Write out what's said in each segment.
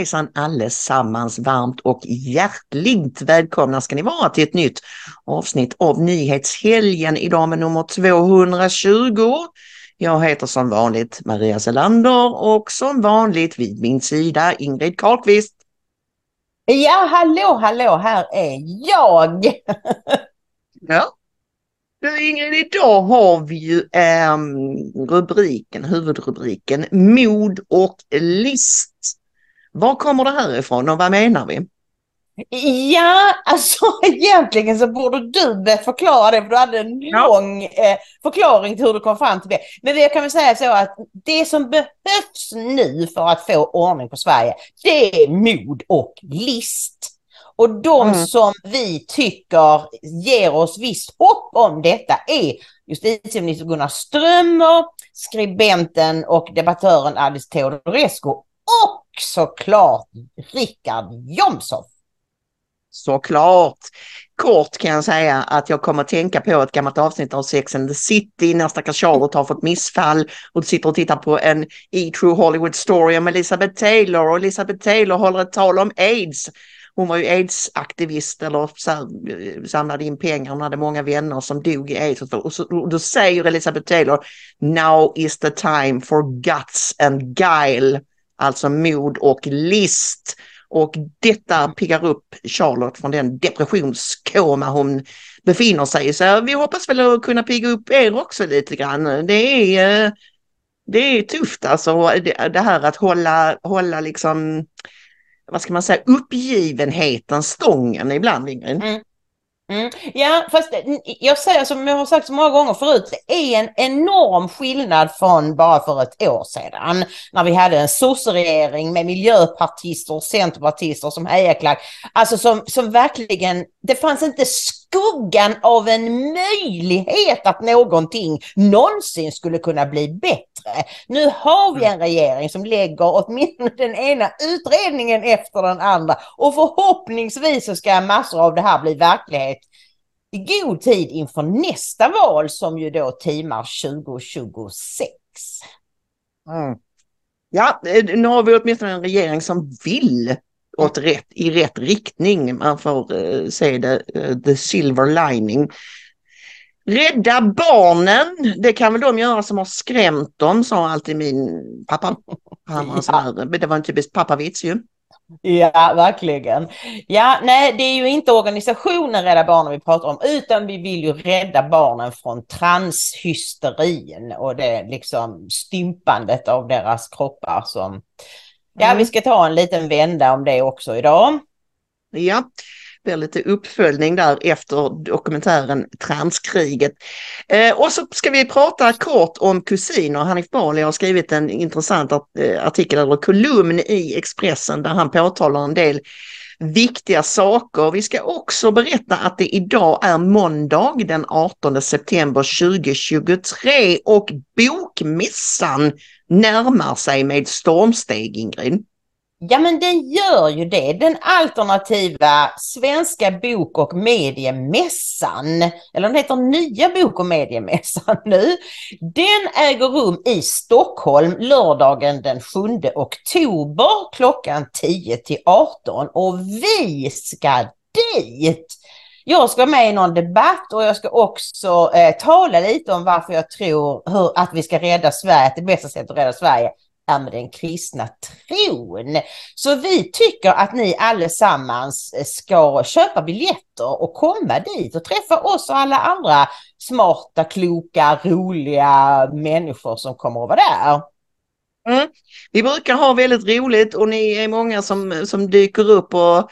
Hejsan allesammans, varmt och hjärtligt välkomna ska ni vara till ett nytt avsnitt av Nyhetshelgen idag med nummer 220. Jag heter som vanligt Maria Selander och som vanligt vid min sida Ingrid Carlqvist. Ja, hallå, hallå, här är jag! Ja. Du Ingrid, idag har vi ju ähm, rubriken, huvudrubriken Mod och list. Var kommer det här ifrån och vad menar vi? Ja, alltså egentligen så borde du förklara det för du hade en Ja. lång eh, förklaring till hur du kom fram till det. Men jag kan väl säga så att det som behövs nu för att få ordning på Sverige, det är mod och list. Och de Mm. som vi tycker ger oss visst hopp om detta är justitieminister Gunnar Strömmer, skribenten och debattören Alice Teodorescu och såklart Rickard Jomshof. Såklart. Kort kan jag säga att jag kommer att tänka på ett gammalt avsnitt av Sex and the City när stackars Charlotte har fått missfall och sitter och tittar på en E-True Hollywood Story om Elizabeth Taylor och Elizabeth Taylor håller ett tal om aids. Hon var ju aids-aktivist eller samlade in pengar, hon hade många vänner som dog i aids. Och, så, och då säger Elizabeth Taylor Now is the time for guts and guile, alltså mod och list. Och detta piggar upp Charlotte från den depressionskoma hon befinner sig i. Så vi hoppas väl att kunna pigga upp er också lite grann. Det är, eh, det är tufft alltså det, det här att hålla, hålla liksom, vad ska man säga, uppgivenheten stången ibland Ingrid. Mm. Mm. Ja, fast eh, jag säger som jag har sagt så många gånger förut, det är en enorm skillnad från bara för ett år sedan när vi hade en sosseregering med miljöpartister och centerpartister som hejaklack. Alltså som, som verkligen, det fanns inte skuggan av en möjlighet att någonting någonsin skulle kunna bli bättre. Nu har vi en regering som lägger åtminstone den ena utredningen efter den andra och förhoppningsvis så ska massor av det här bli verklighet i god tid inför nästa val som ju då timar 2026. Mm. Ja, eh, nu har vi åtminstone en regering som vill åt rätt, i rätt riktning. Man får eh, se det, eh, the silver lining. Rädda barnen, det kan väl de göra som har skrämt dem, sa alltid min pappa. Han var här, det var en typisk pappavits ju. Ja, verkligen. Ja, nej, det är ju inte organisationen Rädda Barnen vi pratar om, utan vi vill ju rädda barnen från transhysterin och det liksom stympandet av deras kroppar som... Ja, Mm. vi ska ta en liten vända om det också idag. Ja, blir lite uppföljning där efter dokumentären Transkriget. Eh, och så ska vi prata kort om kusiner. Hanif Bali har skrivit en intressant eh, artikel eller kolumn i Expressen där han påtalar en del viktiga saker. Vi ska också berätta att det idag är måndag den 18 september 2023 och Bokmässan närmar sig med stormsteg Ingrid. Ja, men den gör ju det. Den alternativa svenska bok och mediemässan, eller den heter Nya bok och mediemässan nu, den äger rum i Stockholm lördagen den 7 oktober klockan 10 till 18 och vi ska dit! Jag ska vara med i någon debatt och jag ska också eh, tala lite om varför jag tror hur, att vi ska rädda Sverige, att det bästa sättet att rädda Sverige med den kristna tron. Så vi tycker att ni allesammans eh, ska köpa biljetter och komma dit och träffa oss och alla andra smarta, kloka, roliga människor som kommer att vara där. Mm. Vi brukar ha väldigt roligt och ni är många som, som dyker upp och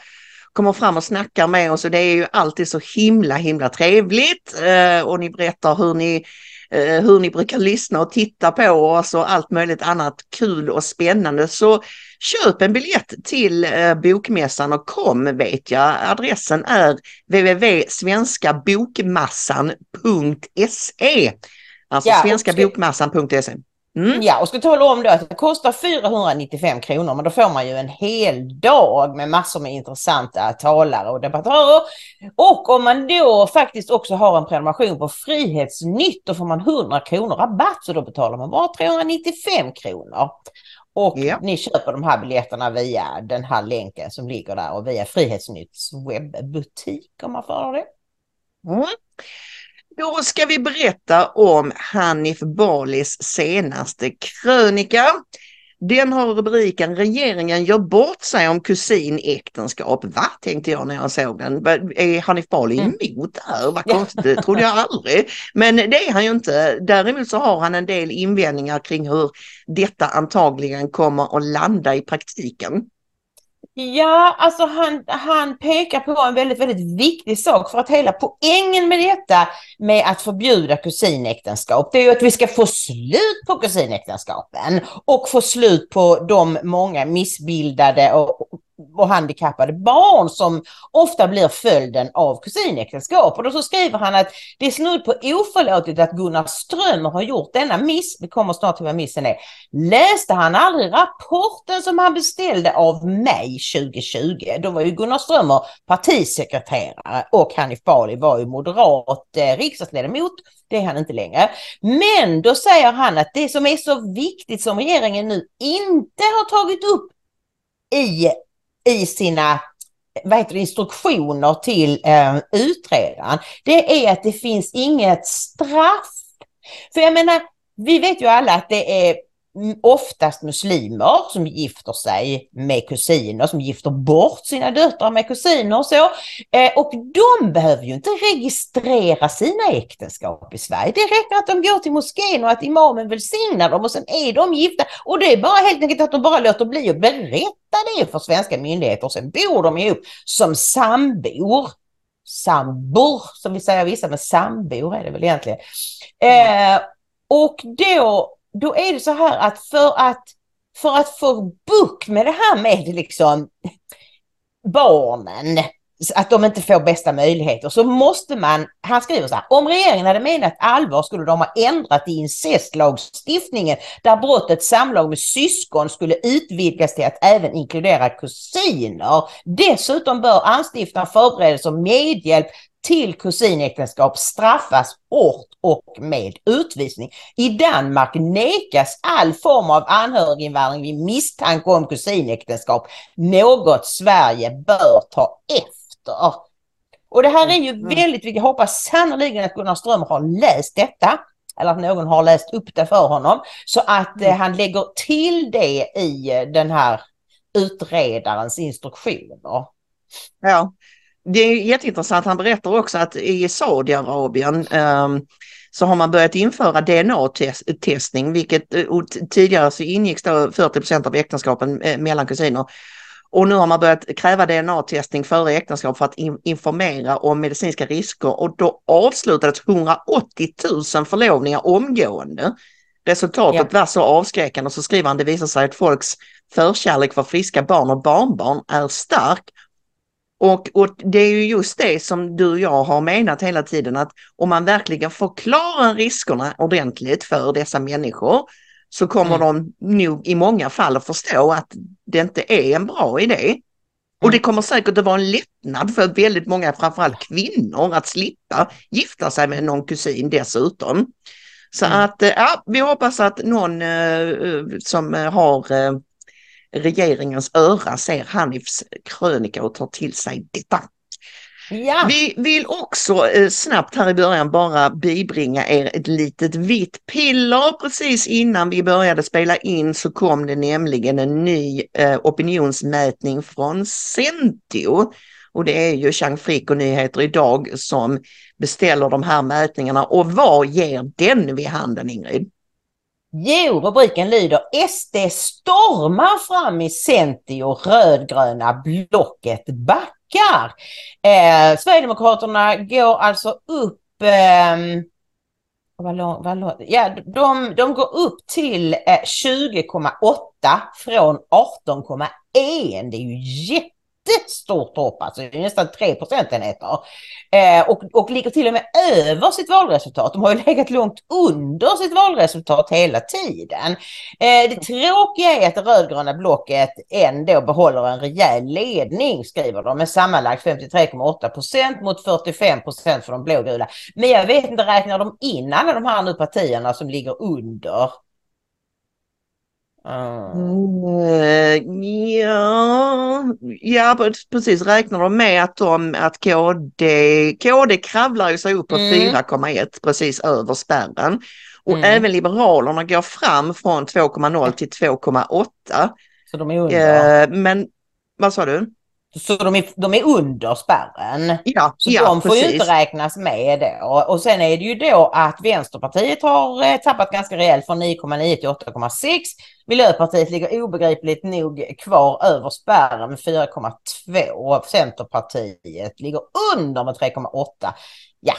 kommer fram och snackar med oss och det är ju alltid så himla himla trevligt eh, och ni berättar hur ni eh, hur ni brukar lyssna och titta på oss och allt möjligt annat kul och spännande. Så köp en biljett till eh, Bokmässan och kom vet jag. Adressen är www.svenskabokmassan.se Alltså Ja, svenskabokmassan.se. Mm. Ja, och ska tala om då att det kostar 495 kronor, men då får man ju en hel dag med massor med intressanta talare och debattörer. Och om man då faktiskt också har en prenumeration på Frihetsnytt, då får man 100 kronor rabatt, så då betalar man bara 395 kronor. Och Ja. ni köper de här biljetterna via den här länken som ligger där och via Frihetsnytts webbutik om man får det. Mm. Då ska vi berätta om Hanif Balis senaste krönika. Den har rubriken Regeringen gör bort sig om kusinäktenskap. Va, tänkte jag när jag såg den. Är Hanif Bali Mm. emot det här? Vad konstigt, det trodde jag aldrig. Men det är han ju inte. Däremot så har han en del invändningar kring hur detta antagligen kommer att landa i praktiken. Ja, alltså han, han pekar på en väldigt, väldigt viktig sak för att hela poängen med detta med att förbjuda kusinäktenskap, det är ju att vi ska få slut på kusinäktenskapen och få slut på de många missbildade och, och handikappade barn som ofta blir följden av kusinäktenskap. Och då så skriver han att det är snudd på oförlåtligt att Gunnar Strömmer har gjort denna miss. Vi kommer snart till vad missen är. Läste han aldrig rapporten som han beställde av mig 2020? Då var ju Gunnar Strömmer partisekreterare och Hanif Bali var ju moderat eh, riksdagsledamot. Det är han inte längre. Men då säger han att det som är så viktigt som regeringen nu inte har tagit upp i, i sina vad heter det, instruktioner till eh, utredaren, det är att det finns inget straff. För jag menar, vi vet ju alla att det är oftast muslimer som gifter sig med kusiner, som gifter bort sina döttrar med kusiner och så. Eh, och de behöver ju inte registrera sina äktenskap i Sverige. Det räcker att de går till moskén och att imamen välsignar dem och sen är de gifta. Och det är bara helt enkelt att de bara låter bli att berätta det för svenska myndigheter och sen bor de ihop som sambor. Sambor, som vi säger vissa, men sambor är det väl egentligen. Eh, och då, då är det så här att för att, för att få bukt med det här med liksom barnen, att de inte får bästa möjligheter, så måste man, han skriver så här, om regeringen hade menat allvar skulle de ha ändrat i incestlagstiftningen där brottet samlag med syskon skulle utvidgas till att även inkludera kusiner. Dessutom bör anstiftan förberedelse och medhjälp till kusinäktenskap straffas hårt och med utvisning. I Danmark nekas all form av anhöriginvandring vid misstanke om kusinäktenskap, något Sverige bör ta efter. Och det här är ju Mm. väldigt viktigt. Jag hoppas sannoliken att Gunnar Ström har läst detta eller att någon har läst upp det för honom så att eh, han lägger till det i eh, den här utredarens instruktioner. Ja, det är jätteintressant. Han berättar också att i Saudiarabien ehm, så har man börjat införa DNA-testning, vilket eh, tidigare så ingicks då 40% av äktenskapen eh, mellan kusiner. Och nu har man börjat kräva DNA-testning före äktenskap för att in, informera om medicinska risker och då avslutades 180 000 förlovningar omgående. Resultatet var så avskräckande och så skriver han det visar sig att folks förkärlek för friska barn och barnbarn är stark och, och det är ju just det som du och jag har menat hela tiden att om man verkligen förklarar riskerna ordentligt för dessa människor så kommer de nog i många fall att förstå att det inte är en bra idé. Och det kommer säkert att vara en lättnad för väldigt många, framförallt kvinnor, att slippa gifta sig med någon kusin dessutom. Så Mm. att eh, ja, vi hoppas att någon eh, eh, som har eh, regeringens öra ser Hanifs krönika och tar till sig detta. Ja. Vi vill också eh, snabbt här i början bara bibringa er ett litet vitt piller. Precis innan vi började spela in så kom det nämligen en ny eh, opinionsmätning från Centio. Och det är ju Chang Frick och Nyheter idag som beställer de här mätningarna. Och vad ger den vid handen Ingrid? Jo, rubriken lyder SD stormar fram i Centio, rödgröna blocket backar. Eh, Sverigedemokraterna går alltså upp eh, vad lång, vad lång, ja, de, de går upp till eh, 20,8 från 18,1. Det är ju jätte jättestort hopp, alltså nästan 3 procentenheter. Eh, och, och ligger till och med över sitt valresultat. De har ju legat långt under sitt valresultat hela tiden. Eh, det tråkiga är att det rödgröna blocket ändå behåller en rejäl ledning, skriver de, med sammanlagt 53,8 procent mot 45 procent för de blågula. Men jag vet inte, räknar de in alla de här nu partierna som ligger under? Mm, ja, ja, precis. Räknar de med att, de, att KD, KD kravlar sig upp på mm. 4,1 precis över spärren. Och mm. även Liberalerna går fram från 2,0 till 2,8. Så de är under? Eh, men vad sa du? Så de är, de är under spärren. Ja, så ja, de får precis. ju inte räknas med då. Och sen är det ju då att Vänsterpartiet har eh, tappat ganska rejält från 9,9 till 8,6. Miljöpartiet ligger obegripligt nog kvar över spärren med 4,2 och Centerpartiet ligger under med 3,8. Ja,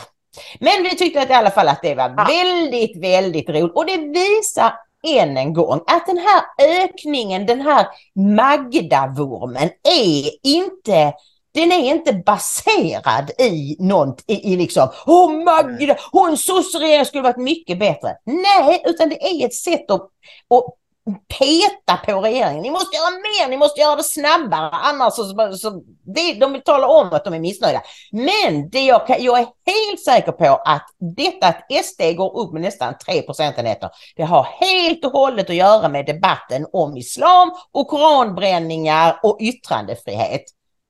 men vi tyckte att i alla fall att det var väldigt, väldigt roligt och det visar än en gång att den här ökningen, den här Magda-vurmen är inte den är inte baserad i något, i, i liksom, åh oh, Magda, hon sosseregering skulle varit mycket bättre. Nej, utan det är ett sätt att, att peta på regeringen. Ni måste göra mer, ni måste göra det snabbare. Annars så, så det, de vill tala om att de är missnöjda. Men det jag, jag är helt säker på att detta att SD går upp med nästan 3 procentenheter. Det har helt och hållet att göra med debatten om islam och koranbränningar och yttrandefrihet.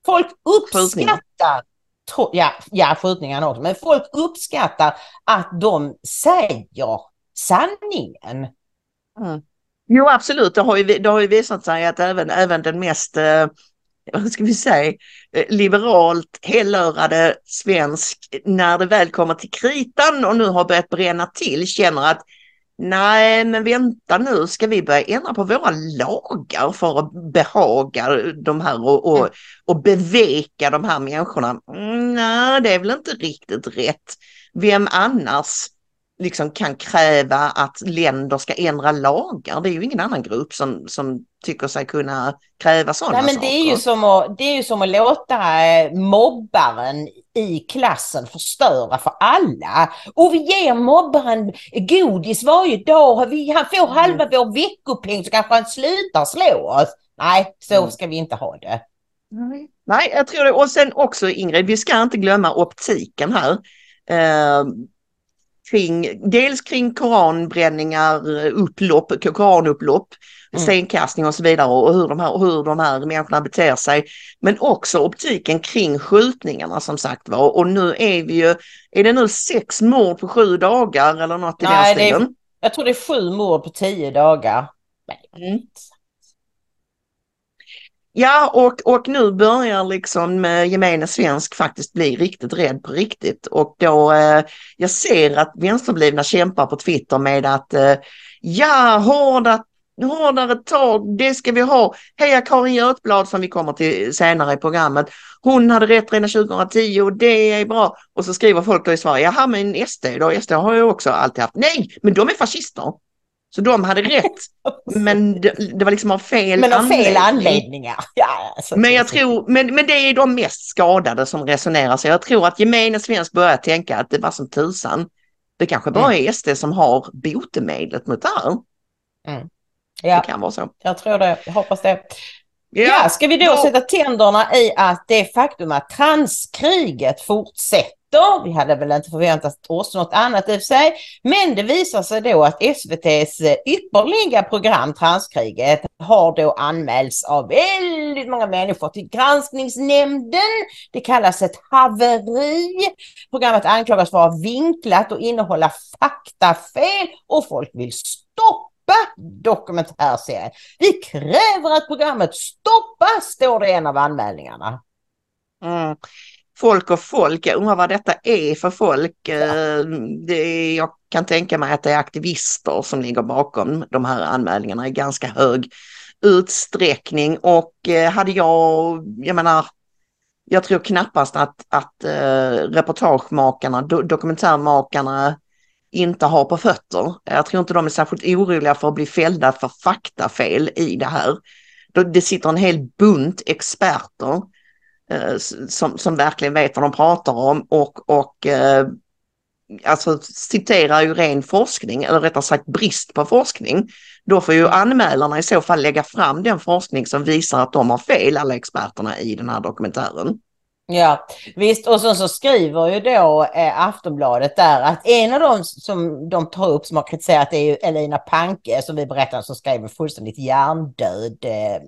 Folk uppskattar ja, ja, skjutningarna också, men folk uppskattar att de säger sanningen. Mm. Jo absolut, det har ju, det har ju visat sig att även, även den mest, eh, vad ska vi säga, eh, liberalt hellörade svensk, när det väl kommer till kritan och nu har börjat bränna till, känner att nej men vänta nu, ska vi börja ändra på våra lagar för att behaga de här och, och, och beveka de här människorna? Mm, nej, det är väl inte riktigt rätt. Vem annars liksom kan kräva att länder ska ändra lagar. Det är ju ingen annan grupp som, som tycker sig kunna kräva sådana Nej, men saker. Det är, ju som att, det är ju som att låta eh, mobbaren i klassen förstöra för alla. Och vi ger mobbaren godis varje dag. Han får mm. halva vår veckopeng så kanske han slutar slå oss. Nej, så mm. ska vi inte ha det. Nej. Nej, jag tror det. Och sen också Ingrid, vi ska inte glömma optiken här. Uh, kring, dels kring koranbränningar, upplopp, koranupplopp, mm. stenkastning och så vidare och hur de, här, hur de här människorna beter sig. Men också optiken kring skjutningarna som sagt var. Och nu är vi ju, är det nu sex mord på sju dagar eller något i Nej, den stilen? Är, jag tror det är sju mord på tio dagar. Mm. Ja, och, och nu börjar liksom eh, gemene svensk faktiskt bli riktigt rädd på riktigt. Och då, eh, jag ser att vänsterblivna kämpar på Twitter med att eh, ja, hårda, hårdare tag, det ska vi ha. Heja Karin Götblad som vi kommer till senare i programmet. Hon hade rätt redan 2010 och det är bra. Och så skriver folk då i Sverige, jaha men SD då, SD har ju också alltid haft, nej, men de är fascister. Så de hade rätt, men det, det var liksom av fel Men av fel anledning. anledningar. Ja, alltså, men, jag tror, men, men det är de mest skadade som resonerar så jag tror att gemene svensk börjar tänka att det var som tusan. Det kanske bara Mm. är SD som har botemedlet mot det här. Mm. Ja, Det kan vara så. jag tror det. Jag hoppas det. Ja, ska vi då sätta tänderna i att det faktum att transkriget fortsätter. Vi hade väl inte förväntat oss något annat i och för sig. Men det visar sig då att SVTs eh, ypperliga program Transkriget har då anmälts av väldigt många människor till granskningsnämnden. Det kallas ett haveri. Programmet anklagas för att vara vinklat och innehålla faktafel och folk vill stoppa dokumentärserien. Vi kräver att programmet stoppas, står det i en av anmälningarna. Mm. Folk och folk, jag undrar vad detta är för folk. Ja. Eh, det, jag kan tänka mig att det är aktivister som ligger bakom de här anmälningarna i ganska hög utsträckning och eh, hade jag, jag menar, jag tror knappast att, att eh, reportagemakarna, do, dokumentärmakarna inte har på fötter. Jag tror inte de är särskilt oroliga för att bli fällda för faktafel i det här. Det sitter en hel bunt experter Eh, som, som verkligen vet vad de pratar om och, och eh, alltså citerar ju ren forskning, eller rättare sagt brist på forskning. Då får ju anmälarna i så fall lägga fram den forskning som visar att de har fel, alla experterna i den här dokumentären. Ja, visst. Och så, så skriver ju då eh, Aftonbladet där att en av dem som de tar upp som har kritiserat är ju Elina Panke som vi berättade som skrev en fullständigt hjärndöd Eh,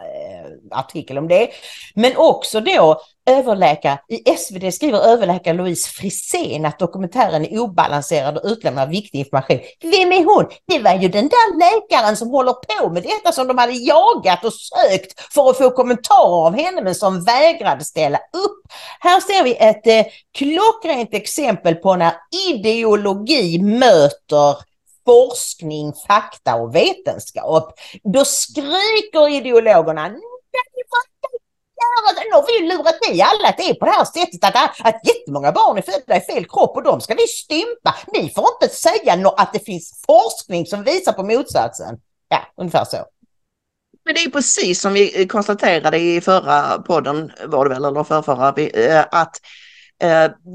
Eh, artikel om det. Men också då överläkare, i SvD skriver överläkare Louise Frisén att dokumentären är obalanserad och utlämnar viktig information. Vem är hon? Det var ju den där läkaren som håller på med detta som de hade jagat och sökt för att få kommentarer av henne men som vägrade ställa upp. Här ser vi ett eh, klockrent exempel på när ideologi möter forskning, fakta och vetenskap. Då skriker ideologerna nu har vi ju lurat i alla att det är på det här sättet att, att jättemånga barn är födda i fel kropp och de ska vi stympa. Ni får inte säga att det finns forskning som visar på motsatsen. Ja, ungefär så. Men det är precis som vi konstaterade i förra podden, var det väl, eller förrförra, eh, att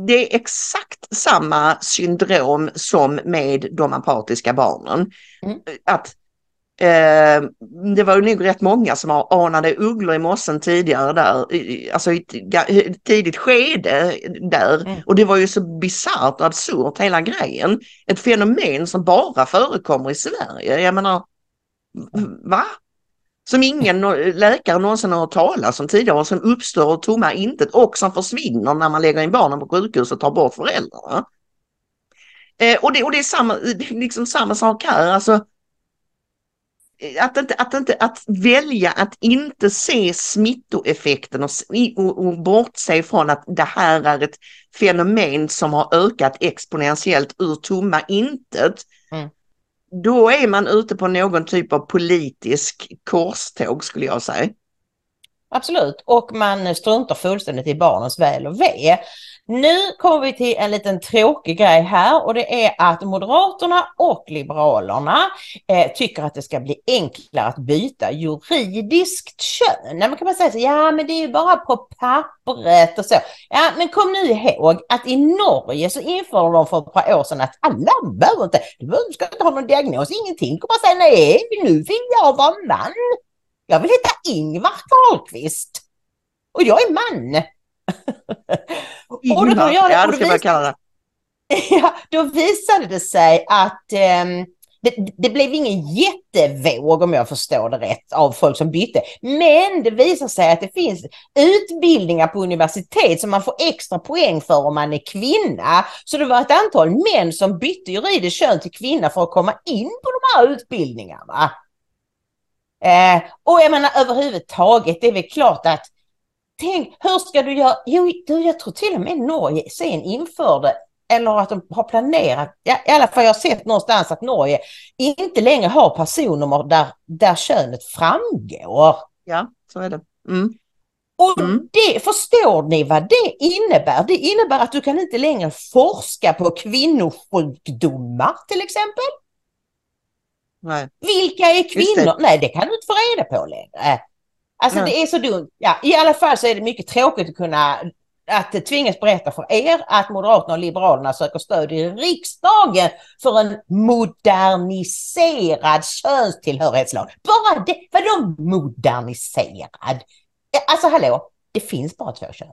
det är exakt samma syndrom som med de apatiska barnen. Mm. Att eh, det var nog rätt många som anade ugglor i mossen tidigare där, alltså i ett tidigt skede där. Mm. Och det var ju så bisarrt och absurt hela grejen. Ett fenomen som bara förekommer i Sverige. Jag menar, va? Som ingen läkare någonsin har hört talas om tidigare och som uppstår tomma intet och som försvinner när man lägger in barnen på sjukhus och tar bort föräldrarna. Eh, och, det, och det är samma, liksom samma sak här, alltså eh, att, inte, att, inte, att välja att inte se smittoeffekten och, och, och bortse från att det här är ett fenomen som har ökat exponentiellt ur tomma intet. Då är man ute på någon typ av politisk korståg skulle jag säga. Absolut, och man struntar fullständigt i barnens väl och ve. Nu kommer vi till en liten tråkig grej här och det är att Moderaterna och Liberalerna eh, tycker att det ska bli enklare att byta juridiskt kön. Nej, man kan man säga så, ja men det är ju bara på pappret och så. Ja, men kom nu ihåg att i Norge så införde de för ett par år sedan att alla behöver inte, du ska inte ha någon diagnos, ingenting. Kom bara säga nej, nu vill jag vara man. Jag vill heta Ingvar Carlqvist. Och jag är man och då, jag, ja, det ska man kalla det. Ja, då visade det sig att um, det, det, blev ingen jättevåg om jag förstår det rätt av folk som bytte. Men det visar sig att det finns utbildningar på universitet som man får extra poäng för om man är kvinna. Så det var ett antal män som bytte juridiskt kön till kvinna för att komma in på de här utbildningarna. Eh, och jag menar överhuvudtaget, det är väl klart att tänk, hur ska du göra? Jo, du, jag tror till och med Norge sen införde eller att de har planerat, i alla fall jag har sett någonstans att Norge inte längre har personnummer där, där könet framgår. Ja, så är det. Mm. Och mm. det, förstår ni vad det innebär? Det innebär att du kan inte längre forska på kvinnosjukdomar till exempel. Nej. Vilka är kvinnor? Nej, det kan du inte få reda på längre. Alltså mm. det är så dumt. Ja, I alla fall så är det mycket tråkigt att kunna att tvingas berätta för er att Moderaterna och Liberalerna söker stöd i riksdagen för en moderniserad könstillhörighetslag. Bara det, vadå moderniserad? Alltså hallå, det finns bara två kön.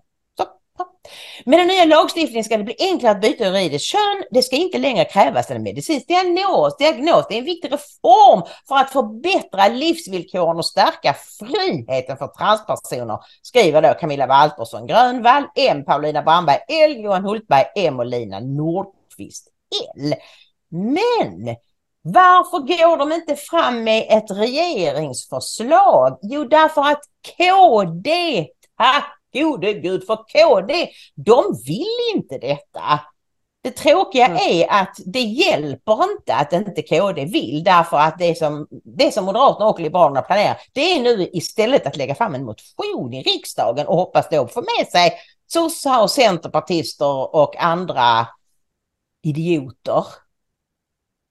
Med den nya lagstiftningen ska det bli enklare att byta juridiskt kön. Det ska inte längre krävas en medicinsk diagnos. diagnos. Det är en viktig reform för att förbättra livsvillkoren och stärka friheten för transpersoner, skriver då Camilla Waltersson Grönvall, M. Paulina Brandberg, L. Johan Hultberg, M. och Lina Nordqvist, L. Men varför går de inte fram med ett regeringsförslag? Jo, därför att KD, tack gode gud för KD, de vill inte detta. Det tråkiga mm. är att det hjälper inte att inte KD vill därför att det som, det som Moderaterna och Liberalerna planerar det är nu istället att lägga fram en motion i riksdagen och hoppas då få med sig sossar och centerpartister och andra idioter.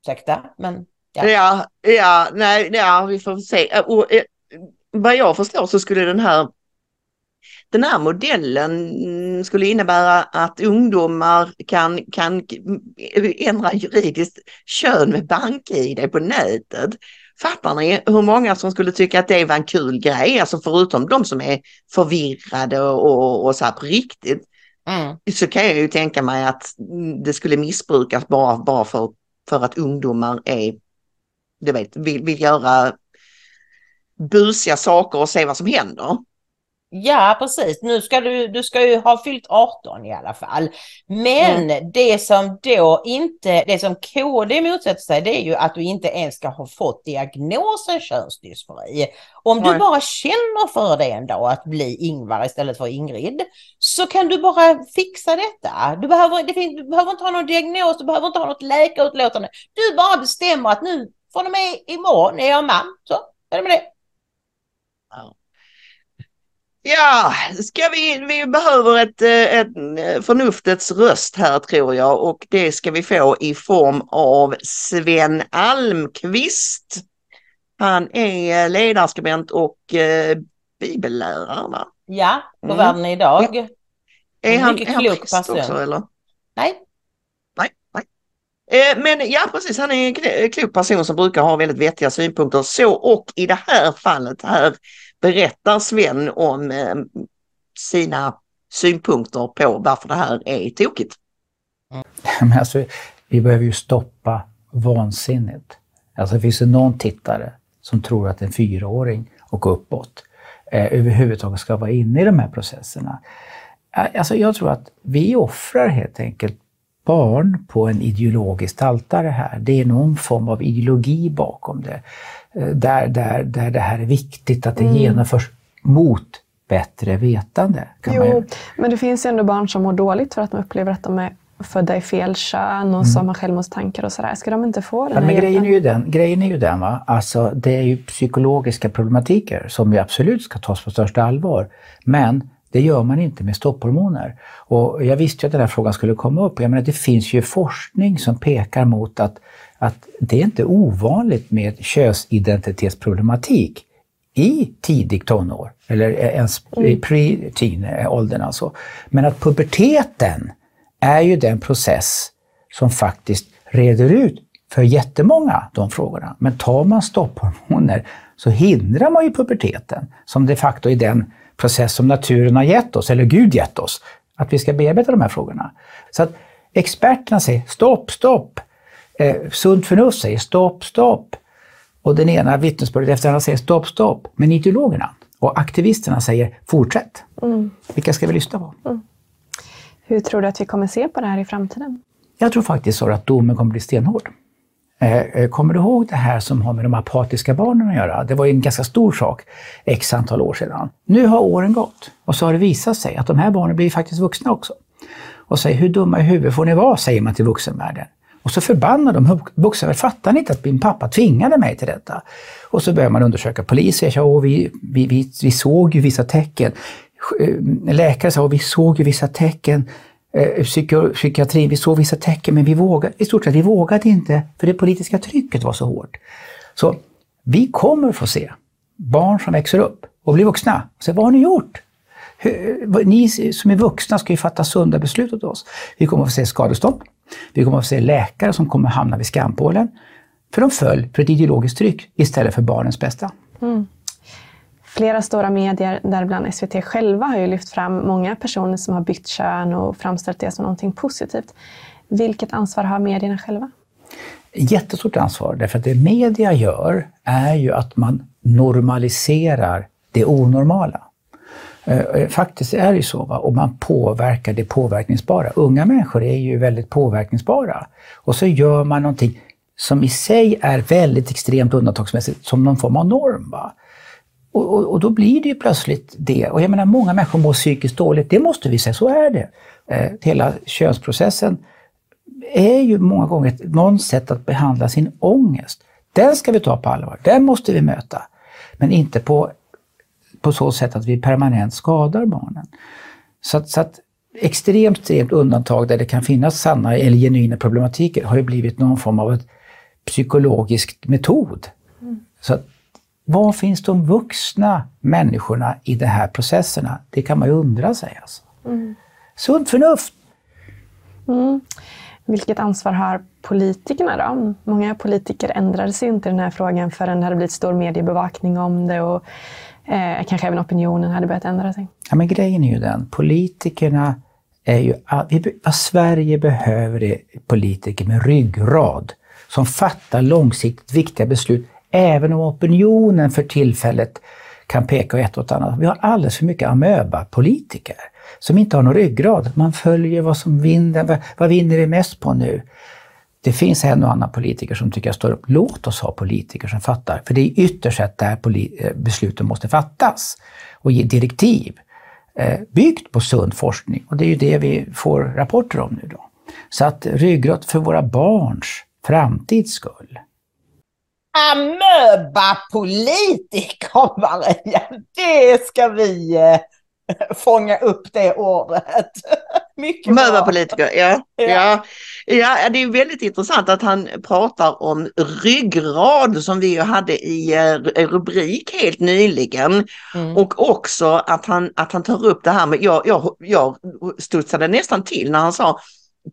Ursäkta, men ja. Ja, ja, nej, ja, vi får se. Och, eh, vad jag förstår så skulle den här den här modellen skulle innebära att ungdomar kan, kan ändra juridiskt kön med bank-id på nätet. Fattar ni hur många som skulle tycka att det var en kul grej, alltså förutom de som är förvirrade och, och så här på riktigt. Mm. Så kan jag ju tänka mig att det skulle missbrukas bara, bara för, för att ungdomar är, du vet, vill, vill göra busiga saker och se vad som händer. Ja, precis. Nu ska du, du ska ju ha fyllt 18 i alla fall. Men mm. det som då inte, det som KD motsätter sig, det är ju att du inte ens ska ha fått diagnosen könsdysfori. Om Nej. du bara känner för det en dag att bli Ingvar istället för Ingrid, så kan du bara fixa detta. Du behöver, det finns, du behöver inte ha någon diagnos, du behöver inte ha något läkarutlåtande. Du bara bestämmer att nu, från och med imorgon är jag man. Så är det med det. Ja, ska vi, vi behöver ett, eh, ett eh, förnuftets röst här tror jag och det ska vi få i form av Sven Almqvist. Han är ledarskribent och eh, bibellärare va? Ja, på mm. Världen idag. Ja. Är han, mycket klok person. också eller? Nej. Nej, nej. Eh, men ja precis, han är en klok person som brukar ha väldigt vettiga synpunkter. Så och i det här fallet här berättar Sven om eh, sina synpunkter på varför det här är tokigt. Men alltså, vi behöver ju stoppa vansinnet. Alltså det finns det någon tittare som tror att en fyraåring och uppåt eh, överhuvudtaget ska vara inne i de här processerna. Alltså jag tror att vi offrar helt enkelt barn på en ideologisk altare här. Det är någon form av ideologi bakom det. Eh, där, där, där det här är viktigt, att det mm. genomförs mot bättre vetande. jo, ju... men det finns ju ändå barn som mår dåligt för att de upplever att de är födda i fel kön och mm. som har självmordstankar och sådär. Ska de inte få den ja, men grejen är, ju den, grejen är ju den, va? Alltså, det är ju psykologiska problematiker som vi absolut ska tas på största allvar. Men det gör man inte med stopphormoner. Och jag visste ju att den här frågan skulle komma upp. Jag menar, det finns ju forskning som pekar mot att att det är inte ovanligt med könsidentitetsproblematik i tidig tonår, eller ens i mm. pre-teen-åldern alltså. Men att puberteten är ju den process som faktiskt reder ut för jättemånga de frågorna. Men tar man stopphormoner så hindrar man ju puberteten, som de facto är den process som naturen har gett oss, eller Gud gett oss, att vi ska bearbeta de här frågorna. Så att experterna säger stopp, stopp! Eh, sunt förnuft säger stopp, stopp. Och den ena vittnesbördet efter andra säger stopp, stopp. Men ideologerna och aktivisterna säger fortsätt. Mm. Vilka ska vi lyssna på? Mm. Hur tror du att vi kommer se på det här i framtiden? Jag tror faktiskt så att domen kommer bli stenhård. Eh, eh, kommer du ihåg det här som har med de apatiska barnen att göra? Det var ju en ganska stor sak x antal år sedan. Nu har åren gått och så har det visat sig att de här barnen blir faktiskt vuxna också. Och säger, hur dumma i huvudet får ni vara, säger man till vuxenvärlden. Och så förbannar de vuxna. Fattar ni inte att min pappa tvingade mig till detta? Och så börjar man undersöka. polisen. sa att vi, vi, vi, vi såg ju vissa tecken. Eh, läkare sa att vi såg ju vissa tecken. Eh, eh psykiatrin, vi såg vissa tecken men vi vågade, i stort sett vi vågade inte för det politiska trycket var så hårt. Så vi kommer få se barn som växer upp och blir vuxna. Så vad har ni gjort? Ni som är vuxna ska ju fatta sunda beslut åt oss. Vi kommer att få se skadestånd. Vi kommer att få se läkare som kommer att hamna vid skampålen. För de föll för ett ideologiskt tryck istället för barnens bästa. Mm. Flera stora medier, däribland SVT själva, har ju lyft fram många personer som har bytt kön och framställt det som någonting positivt. Vilket ansvar har medierna själva? Jättestort ansvar, därför att det media gör är ju att man normaliserar det onormala. Eh, eh, faktiskt är det ju så, va? och man påverkar det påverkningsbara. Unga människor är ju väldigt påverkningsbara. Och så gör man någonting som i sig är väldigt extremt undantagsmässigt, som någon form av norm. Va? Och, och, och, då blir det ju plötsligt det. Och jag menar, många människor mår psykiskt dåligt, det måste vi säga, så är det. Eh, hela könsprocessen är ju många gånger ett, någon sätt att behandla sin ångest. Den ska vi ta på allvar, den måste vi möta. Men inte på, på så sätt att vi permanent skadar barnen. Så att, så att extremt, extremt undantag där det kan finnas sanna eller genuina problematiker har ju blivit någon form av ett psykologisk metod. Mm. Så att, var finns de vuxna människorna i de här processerna? Det kan man ju undra sig. Alltså. Mm. Sunt förnuft! Mm. Vilket ansvar har politikerna då? Många politiker ändrade sig inte i den här frågan förrän det hade blivit stor mediebevakning om det och eh, kanske även opinionen hade börjat ändra sig. Ja, men grejen är ju den, politikerna är ju... Vad Sverige behöver är politiker med ryggrad som fattar långsiktigt viktiga beslut även om opinionen för tillfället kan peka åt ett och annat. Vi har alldeles för mycket amöba-politiker som inte har någon ryggrad. Man följer vad som vinner, vad vinner vi mest på nu? Det finns en och annan politiker som tycker jag står upp. Låt oss ha politiker som fattar, för det är ytterst sett där eh, besluten måste fattas och ge direktiv. Eh, byggt på sund forskning och det är ju det vi får rapporter om nu då. Så att ryggrad för våra barns framtids skull. Amöba-politiker, Maria! Det ska vi eh, fånga upp det året. Mycket ja. Ja. ja. Ja, det är väldigt intressant att han pratar om ryggrad som vi hade i eh, rubrik helt nyligen. Mm. Och också att han, att han tar upp det här med, jag, jag, jag studsade nästan till när han sa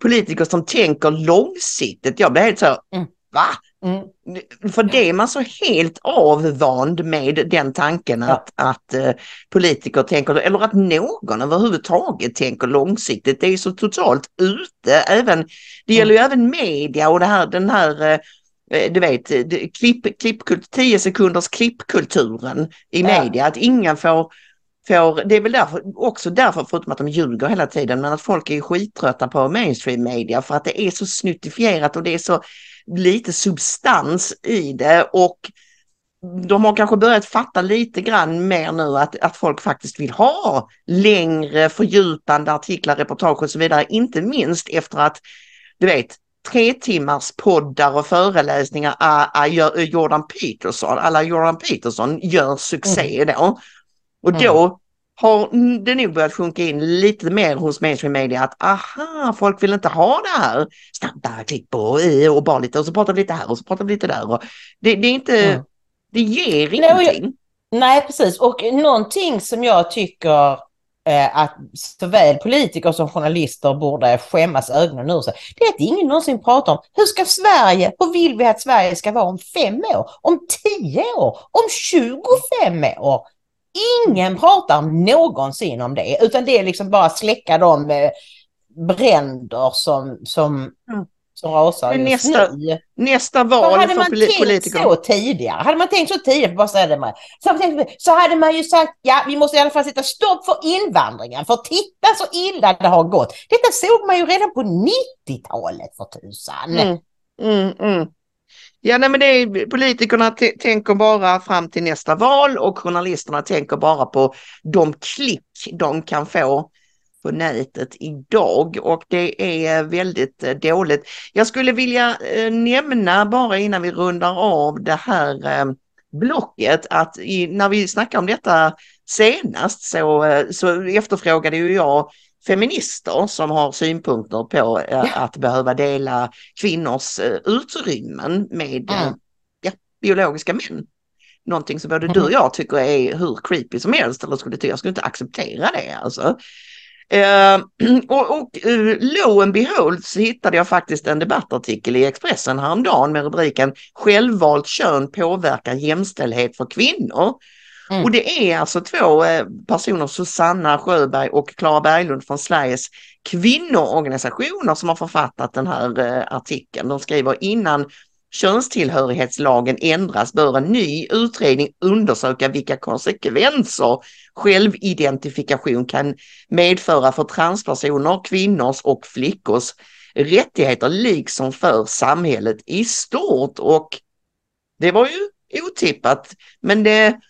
politiker som tänker långsiktigt. Jag blev helt så, mm. va? Mm. För det är man så helt avvand med den tanken ja. att, att uh, politiker tänker, eller att någon överhuvudtaget tänker långsiktigt. Det är så totalt ute. Även, det gäller ju mm. även media och det här, den här uh, du vet, klipp, klipp, 10 sekunders klippkulturen i ja. media, att ingen får, får, det är väl därför, också därför, förutom att de ljuger hela tiden, men att folk är skittrötta på mainstream media för att det är så snuttifierat och det är så lite substans i det och de har kanske börjat fatta lite grann mer nu att, att folk faktiskt vill ha längre fördjupande artiklar, reportage och så vidare. Inte minst efter att, du vet, tre timmars poddar och föreläsningar av Jordan Peterson, alla Jordan Peterson gör succé mm. då. Och då mm har det nog börjat sjunka in lite mer hos mainstream media att aha, folk vill inte ha det här snabba klipp och, och bara lite och så pratar vi lite här och så pratar vi lite där. Och det, det är inte, mm. det ger nej, ingenting. nej, precis. Och någonting som jag tycker eh, att såväl politiker som journalister borde skämmas ögonen ur sig. Det är att ingen någonsin pratar om hur ska Sverige, hur vill vi att Sverige ska vara om fem år, om tio år, om 25 år? Ingen pratar någonsin om det, utan det är liksom bara släcka de eh, bränder som, som, mm. som rasar just nästa, nu. Nästa val hade man tänkt politiker. så tidigare, hade man tänkt så tidigare, bara säga det med, så, så hade man ju sagt, ja vi måste i alla fall sätta stopp för invandringen, för titta så illa det har gått. Detta såg man ju redan på 90-talet för tusan. Mm. Mm, mm. Ja, nej, men det är, politikerna tänker bara fram till nästa val och journalisterna tänker bara på de klick de kan få på nätet idag och det är väldigt eh, dåligt. Jag skulle vilja eh, nämna bara innan vi rundar av det här eh, blocket att i, när vi snackade om detta senast så, eh, så efterfrågade ju jag feminister som har synpunkter på eh, ja. att behöva dela kvinnors eh, utrymmen med mm. ja, biologiska män. Någonting som både mm. du och jag tycker är hur creepy som helst eller skulle jag skulle inte acceptera det alltså. Uh, och, och uh, lo and behold så hittade jag faktiskt en debattartikel i Expressen häromdagen med rubriken Självvalt kön påverkar jämställdhet för kvinnor. Mm. Och det är alltså två eh, personer, Susanna Sjöberg och Klara Berglund från Sveriges kvinnoorganisationer som har författat den här eh, artikeln. De skriver innan könstillhörighetslagen ändras bör en ny utredning undersöka vilka konsekvenser självidentifikation kan medföra för transpersoner, kvinnors och flickors rättigheter liksom för samhället i stort. Och det var ju otippat, men det,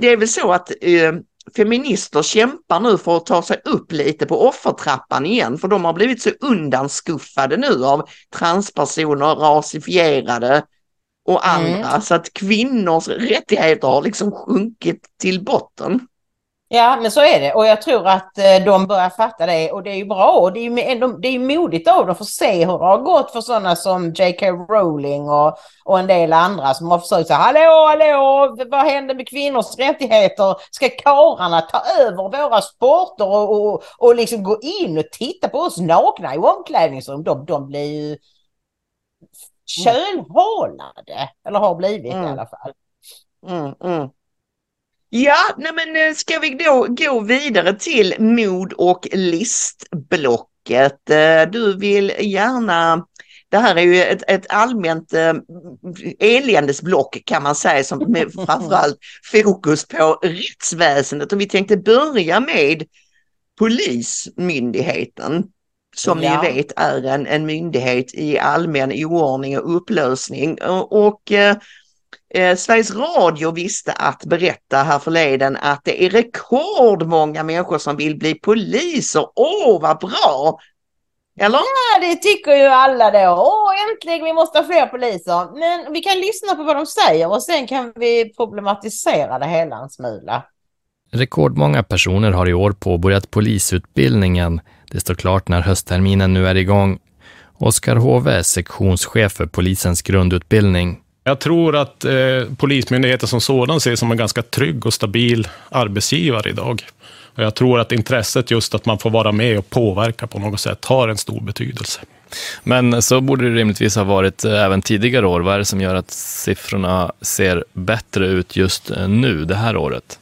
det är väl så att eh, feminister kämpar nu för att ta sig upp lite på offertrappan igen, för de har blivit så undanskuffade nu av transpersoner, rasifierade och andra, mm. så att kvinnors rättigheter har liksom sjunkit till botten. Ja, men så är det. Och jag tror att eh, de börjar fatta det och det är ju bra. Och det är ju det är modigt av dem för att se hur det har gått för sådana som J.K. Rowling och, och en del andra som har försökt säga hallå, hallå, vad händer med kvinnors rättigheter? Ska karlarna ta över våra sporter och, och, och liksom gå in och titta på oss nakna i omklädningsrum? De, de blir ju kölhalade, eller har blivit mm. i alla fall. Mm, mm. Ja, nej men eh, ska vi då gå vidare till mod och listblocket. Eh, du vill gärna det här är ju ett, ett allmänt eh, eländesblock kan man säga som med framförallt fokus på rättsväsendet och vi tänkte börja med Polismyndigheten som ja. ni vet är en, en myndighet i allmän oordning och upplösning och, och eh, Eh, Sveriges Radio visste att berätta här förleden att det är rekordmånga människor som vill bli poliser. Åh, vad bra! Eller? Ja, det tycker ju alla då. Åh, äntligen, vi måste ha fler poliser. Men vi kan lyssna på vad de säger och sen kan vi problematisera det hela en smula. Rekordmånga personer har i år påbörjat polisutbildningen. Det står klart när höstterminen nu är igång. Oskar Hove är sektionschef för polisens grundutbildning. Jag tror att eh, Polismyndigheten som sådan ses som en ganska trygg och stabil arbetsgivare idag. Och jag tror att intresset just att man får vara med och påverka på något sätt har en stor betydelse. Men så borde det rimligtvis ha varit eh, även tidigare år. Vad är det som gör att siffrorna ser bättre ut just eh, nu, det här året?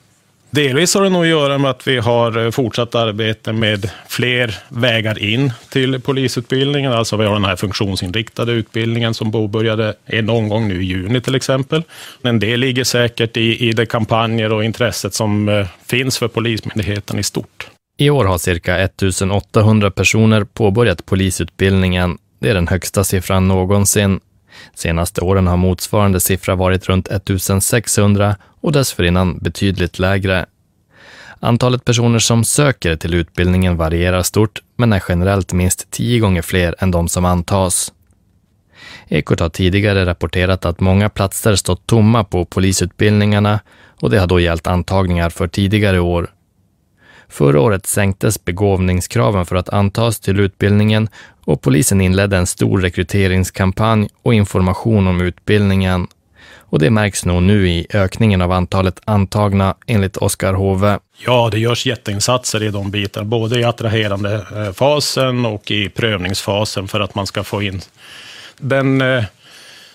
Delvis har det nog att göra med att vi har eh, fortsatt arbete med fler vägar in till polisutbildningen. Alltså vi har den här funktionsinriktade utbildningen som påbörjade en omgång nu i juni till exempel. En del ligger säkert i, i de kampanjer och intresset som eh, finns för Polismyndigheten i stort. I år har cirka 1800 personer påbörjat polisutbildningen. Det är den högsta siffran någonsin. Senaste åren har motsvarande siffra varit runt 1600 och dessförinnan betydligt lägre. Antalet personer som söker till utbildningen varierar stort, men är generellt minst tio gånger fler än de som antas. Ekot har tidigare rapporterat att många platser stått tomma på polisutbildningarna och det har då gällt antagningar för tidigare år. Förra året sänktes begåvningskraven för att antas till utbildningen och polisen inledde en stor rekryteringskampanj och information om utbildningen. Och det märks nog nu i ökningen av antalet antagna, enligt Oskar Hove. Ja, det görs jätteinsatser i de bitarna, både i attraherande eh, fasen och i prövningsfasen för att man ska få in den eh,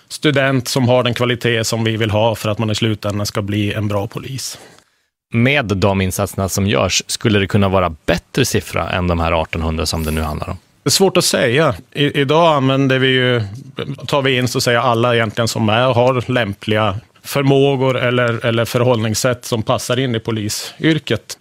student som har den kvalitet som vi vill ha för att man i slutändan ska bli en bra polis. Med de insatserna som görs, skulle det kunna vara bättre siffra än de här 1800 som det nu handlar om? Det är svårt att säga. I, idag använder vi ju, tar vi in så att säga alla egentligen som är, har lämpliga förmågor eller, eller förhållningssätt som passar in i polisyrket.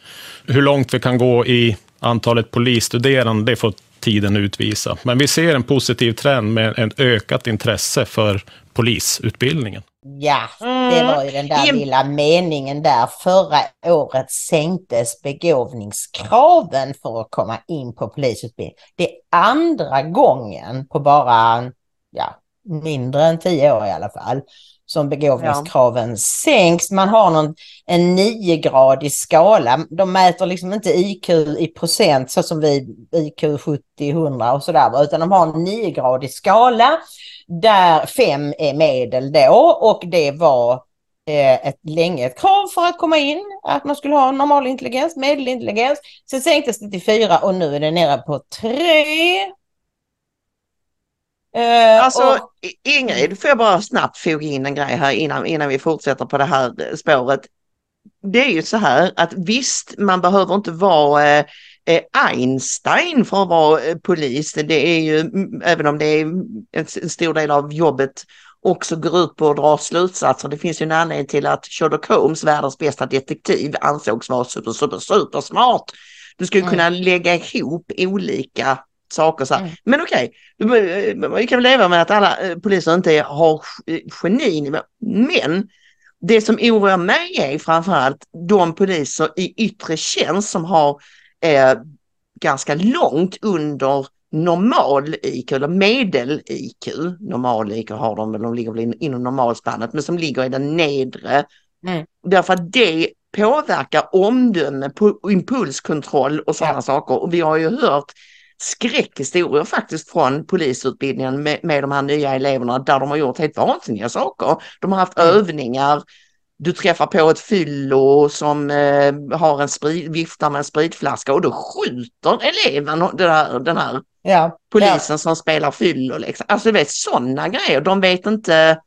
Hur långt vi kan gå i antalet polisstuderande, det får tiden utvisa. Men vi ser en positiv trend med ett ökat intresse för polisutbildningen. Ja, det var ju den där mm. lilla meningen där. Förra året sänktes begåvningskraven för att komma in på polisutbildning. Det är andra gången på bara ja, mindre än tio år i alla fall som begåvningskraven ja. sänks. Man har någon, en niogradig skala. De mäter liksom inte IQ i procent så som vi IQ 70-100 och sådär, utan de har en niogradig skala där fem är medel då och det var eh, ett, länge ett krav för att komma in, att man skulle ha normal intelligens, medelintelligens. Sen sänktes det till fyra och nu är det nere på tre. Eh, alltså och... Ingrid, får jag bara snabbt foga in en grej här innan, innan vi fortsätter på det här spåret. det är ju så här att visst, man behöver inte vara eh, eh Einstein för att vara eh, polis. Det är ju, även om det är en stor del av jobbet också går ut på att dra slutsatser. Det finns ju en anledning till att Sherlock Holmes, världens bästa detektiv, ansågs vara super, super, super smart. Du ska ju mm. kunna lägga ihop olika saker. Så mm. Men okej, okay, vi kan leva med att alla eh, poliser inte har geni. Men det som oroar mig är framförallt de poliser i yttre tjänst som har eh, ganska långt under normal IQ eller medel IQ. Normal IQ har de väl, de ligger väl inom normalspannet, men som ligger i den nedre. Mm. Därför att det påverkar omdöme, impulskontroll och sådana ja. saker. Och vi har ju hört skräckhistorier faktiskt från polisutbildningen med, med de här nya eleverna där de har gjort helt vansinniga saker. De har haft mm. övningar, du träffar på ett fyllo som eh, har en sprit, viftar med en spritflaska och då skjuter eleven den här, den här ja. polisen ja. som spelar fyllo. Liksom. Alltså du vet sådana grejer, de vet inte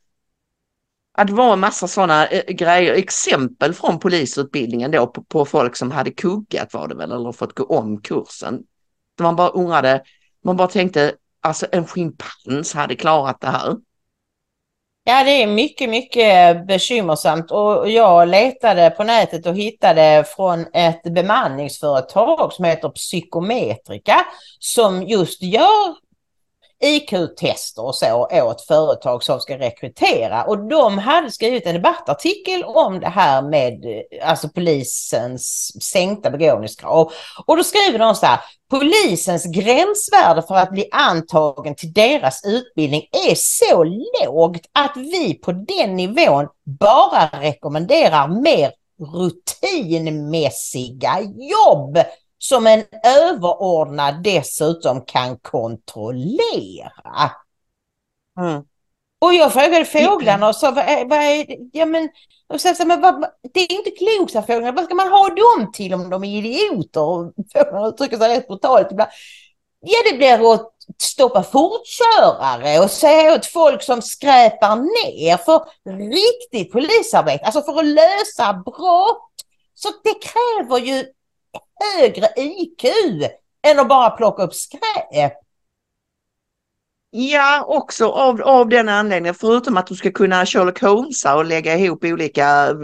att det var en massa sådana eh, grejer, exempel från polisutbildningen då på, på, folk som hade kuggat var det väl eller fått gå om kursen. Man bara undrade, man bara tänkte, alltså en schimpans hade klarat det här. Ja, det är mycket, mycket bekymmersamt och jag letade på nätet och hittade från ett bemanningsföretag som heter Psykometrika som just gör IQ-tester och så åt företag som ska rekrytera. Och de hade skrivit en debattartikel om det här med eh, alltså polisens sänkta begåvningskrav. Och då skriver de så här, polisens gränsvärde för att bli antagen till deras utbildning är så lågt att vi på den nivån bara rekommenderar mer rutinmässiga jobb som en överordnad dessutom kan kontrollera. Mm. Och jag frågade fåglarna och sa, vad är, vad är det? Ja, men, och så, så, men vad, det är inte klokt, sa fåglarna. Vad ska man ha dem till om de är idioter? Fåglarna uttrycker sig rätt brutalt ibland. Ja, det blir att stoppa fortkörare och säga åt folk som skräpar ner för riktigt polisarbete, alltså för att lösa brott. Så det kräver ju högre IQ än att bara plocka upp skräp. Ja, också av, av den anledningen, förutom att du ska kunna Sherlock Holmesa och lägga ihop olika eh,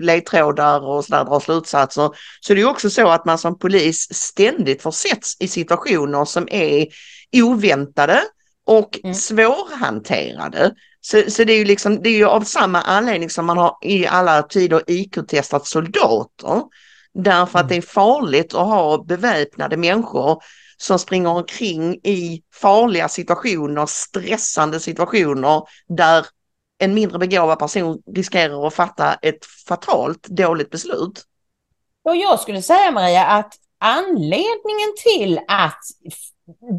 ledtrådar och sådär, dra slutsatser, så är det också så att man som polis ständigt försätts i situationer som är oväntade och mm. svårhanterade. Så, så det är ju liksom, det är ju av samma anledning som man har i alla tider IQ-testat soldater. Därför att det är farligt att ha beväpnade människor som springer omkring i farliga situationer, stressande situationer där en mindre begåvad person riskerar att fatta ett fatalt dåligt beslut. Och jag skulle säga Maria att anledningen till att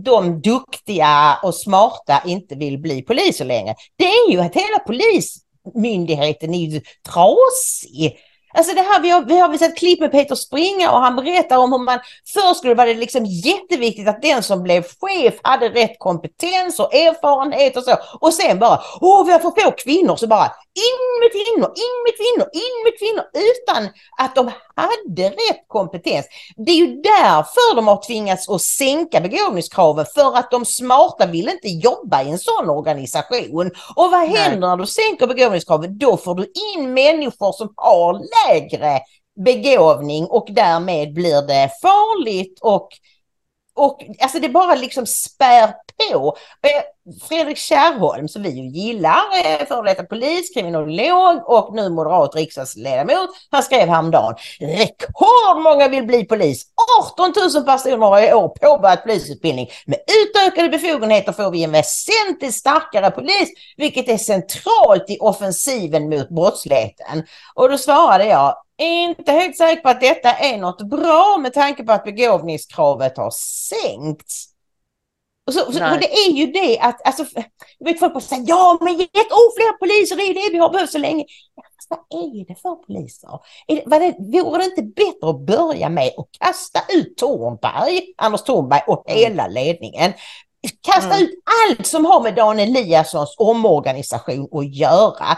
de duktiga och smarta inte vill bli poliser längre, det är ju att hela polismyndigheten är trasig. Alltså det här, vi har, vi har sett klipp med Peter Springa och han berättar om hur man först skulle vara det liksom jätteviktigt att den som blev chef hade rätt kompetens och erfarenhet och så. Och sen bara, åh vi har för få kvinnor, så bara in med kvinnor, in med kvinnor, in med kvinnor utan att de hade rätt kompetens. Det är ju därför de har tvingats att sänka begåvningskraven för att de smarta vill inte jobba i en sån organisation. Och vad händer Nej. när du sänker begåvningskraven? Då får du in människor som har lägre begåvning och därmed blir det farligt och och alltså det bara liksom spär på. Fredrik Kärrholm som vi ju gillar, eh, före detta polis, kriminolog och nu moderat riksdagsledamot. Han skrev häromdagen, rekordmånga vill bli polis. 18 000 personer har i år påbörjat polisutbildning. Med utökade befogenheter får vi en väsentligt starkare polis, vilket är centralt i offensiven mot brottsligheten. Och då svarade jag, inte helt säker på att detta är något bra med tanke på att begåvningskravet har sänkts. Och, så, och det är ju det att, alltså, jag vet folk säger ja men ge ett år fler poliser, det är det vi har behövt så länge. Ja, vad är det för poliser? Är det, var det, vore det inte bättre att börja med att kasta ut Tornberg, Anders Thornberg och hela ledningen? Kasta Mm. ut allt som har med Dan Eliassons omorganisation att göra.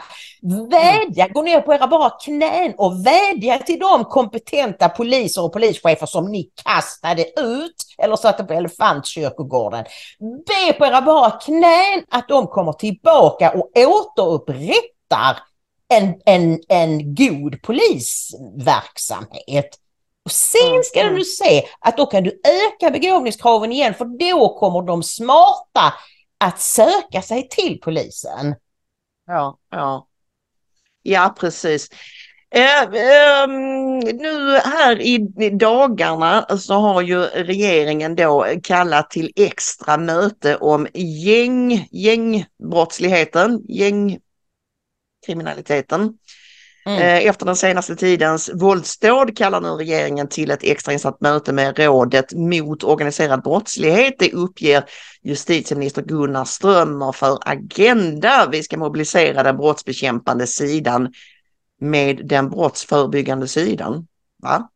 Vädja, gå ner på era bara knän och vädja till de kompetenta poliser och polischefer som ni kastade ut eller satte på Elefantkyrkogården. Be på era bara knän att de kommer tillbaka och återupprättar en, en, en god polisverksamhet. Och sen ska Mm. du se att då kan du öka begåvningskraven igen för då kommer de smarta att söka sig till polisen. Ja, ja. Ja, precis. Eh, ehm, nu här i, i dagarna så har ju regeringen då kallat till extra möte om gäng, gängbrottsligheten, gängkriminaliteten. Mm. Eh, Efter den senaste tidens våldsdåd kallar nu regeringen till ett extrainsatt möte med rådet mot organiserad brottslighet. Det uppger justitieminister Gunnar Strömmer för Agenda. Vi ska mobilisera den brottsbekämpande sidan med den brottsförebyggande sidan. Va?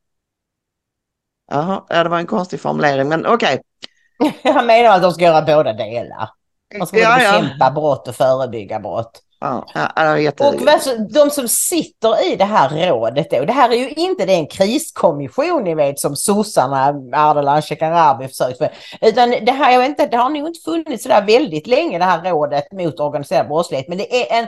Jaha, ja, det var en konstig formulering, men okej. Jag menar att de ska göra båda delar. De ska Ja, ja. bekämpa brott och förebygga brott. Ja, jätte... Och de som sitter i det här rådet då, det här är ju inte den kriskommission ni vet som sossarna, Ardalan Shekarabi försökt för. Utan det här, jag vet inte, det har nog inte funnits sådär väldigt länge det här rådet mot organiserad brottslighet. Men det är en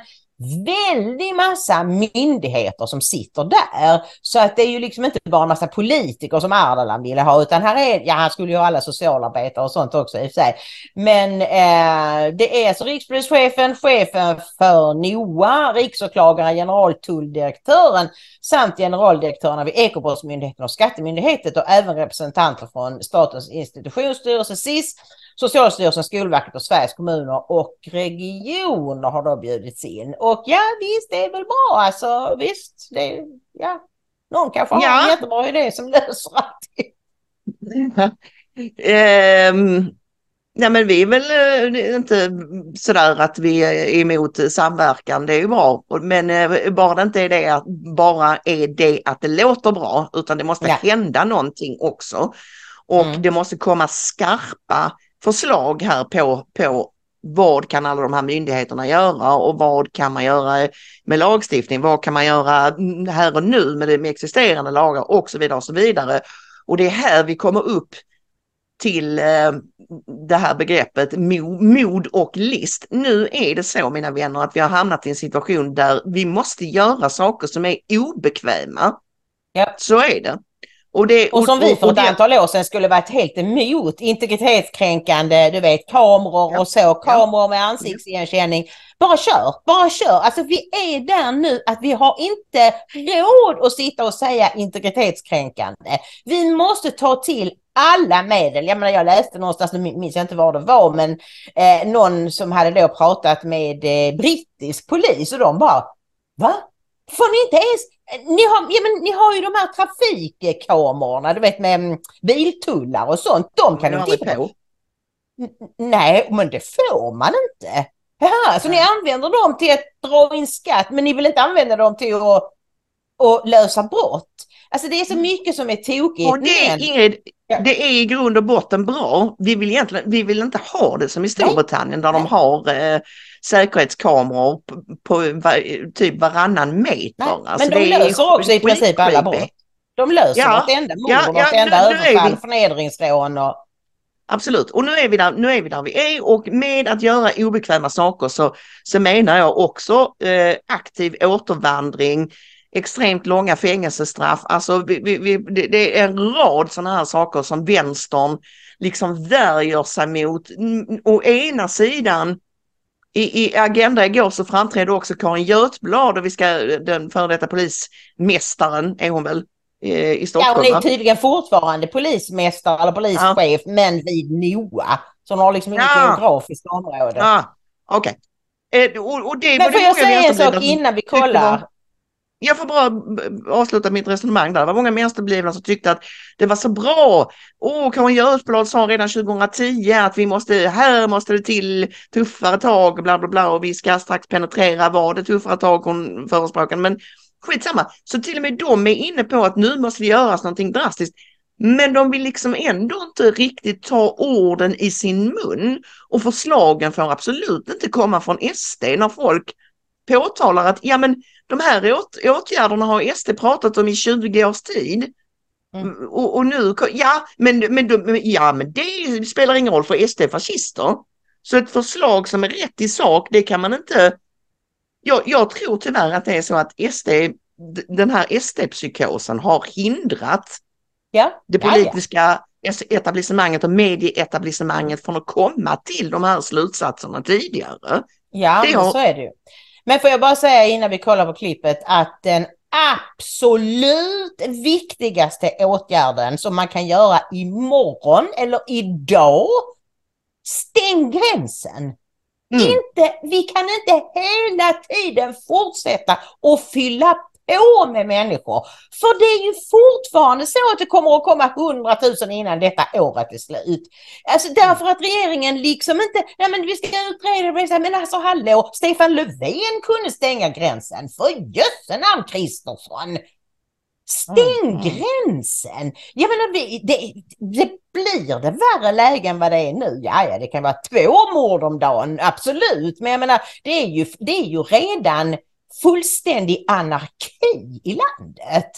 väldig massa myndigheter som sitter där. Så att det är ju liksom inte bara en massa politiker som Ardalan ville ha utan här är, ja han skulle ju ha alla socialarbetare och sånt också i och för sig. Men eh, det är alltså rikspolischefen, chefen för NOA, riksåklagaren, generaltulldirektören samt generaldirektörerna vid Ekobrottsmyndigheten och Skattemyndigheten och även representanter från Statens institutionsstyrelse, SIS, Socialstyrelsen, Skolverket och Sveriges kommuner och regioner har då bjudits in. Och ja, visst, det är väl bra alltså. Visst, det, ja. Någon kanske har Ja. en jättebra idé som löser allt. Ehm, nej men vi är väl eh, inte sådär att vi är emot samverkan, det är ju bra. Men eh, bara det inte är det att, bara är det att det låter bra, utan det måste Ja. hända någonting också. Och Mm. det måste komma skarpa förslag här på, på vad kan alla de här myndigheterna göra och vad kan man göra med lagstiftning? Vad kan man göra här och nu med, med existerande lagar och så vidare och så vidare. Och det är här vi kommer upp till eh, det här begreppet mo, mod och list. Nu är det så mina vänner att vi har hamnat i en situation där vi måste göra saker som är obekväma. Ja. Så är det. Och, det, Och som vi för ett det- antal år sedan skulle varit helt emot integritetskränkande, du vet kameror Ja. och så, kameror med ansiktsigenkänning. Bara kör, bara kör. Alltså vi är där nu att vi har inte råd att sitta och säga integritetskränkande. Vi måste ta till alla medel. Jag menar jag läste någonstans, nu minns jag inte var det var, men eh, någon som hade då pratat med eh, brittisk polis och de bara, va? Får ni inte ens ni har, ja, men ni har ju de här trafikkamerorna, du vet med mm, biltullar och sånt. De kan vi titta på. Nej, men det får man inte. Jaha, så ni använder dem till att dra in skatt, men ni vill inte använda dem till att, att lösa brott. Alltså det är så mycket som är tokigt. Och det, men- Ingrid, Ja. det är i grund och botten bra. Vi vill, egentligen, vi vill inte ha det som i Storbritannien där de Nej. har eh, säkerhetskameror på, på typ varannan meter. Nej, Alltså, men de löser också i princip alla brott. De löser Ja, vartenda mord, ja, ja, vartenda är överfall, vi- förnedringsrån och... Absolut, och nu är, vi där, nu är vi där vi är och med att göra obekväma saker så, så menar jag också eh, aktiv återvandring, extremt långa fängelsestraff, alltså vi, vi, det, är en rad sådana här saker som vänstern liksom värjer sig mot. Å ena sidan i, i Agenda igår så framträdde också Karin Götblad och vi ska, den före detta polismästaren är hon väl eh, i Ja, Stockholm. hon är tydligen fortfarande polismästare eller polischef, men vid NOA. Så hon har liksom inget Ja. geografiskt område. Ja, okej. Eh, och, och det men får jag säga en sak innan vi kollar? Jag får bara eh, avsluta mitt resonemang där. Det var många vänsterblivna som tyckte att det var så bra. Åh, Karin Götblad sa redan 2010 att vi måste, här måste det till tuffare tag, bla bla bla, och vi ska strax penetrera vad det tuffare tag hon förespråkade. Men skitsamma, så till och med de är inne på att nu måste det göras någonting drastiskt. Men de vill liksom ändå inte riktigt ta orden i sin mun och förslagen får absolut inte komma från SD när folk påtalar att ja men de här åt åtgärderna har SD pratat om i 20 års tid. Mm. Och, och, nu, ja men, men, ja men det spelar ingen roll för SD fascister. Så ett förslag som är rätt i sak, det kan man inte... Jag, jag tror tyvärr att det är så att SD, den här SD-psykosen har hindrat ja, det politiska ja, ja. etablissemanget och medieetablissemanget från att komma till de här slutsatserna tidigare. Ja, har... så är det ju. Men får jag bara säga innan vi kollar på klippet att den absolut viktigaste åtgärden som man kan göra imorgon eller idag Stäng gränsen! Mm. Inte, vi kan inte hela tiden fortsätta och fylla på med människor. För det är ju fortfarande så att det kommer att komma hundratusen innan detta året är slut. Alltså därför att regeringen liksom inte, nej men vi ska utreda det, men alltså hallå, Stefan Löfven kunde stänga gränsen. För jösse namn Kristersson! Stäng mm. gränsen! Jag menar, det, det, det, blir det värre läge än vad det är nu? Ja, ja, det kan vara två mord om dagen, absolut. Men jag menar, det är ju, det är ju redan fullständig anarki i landet.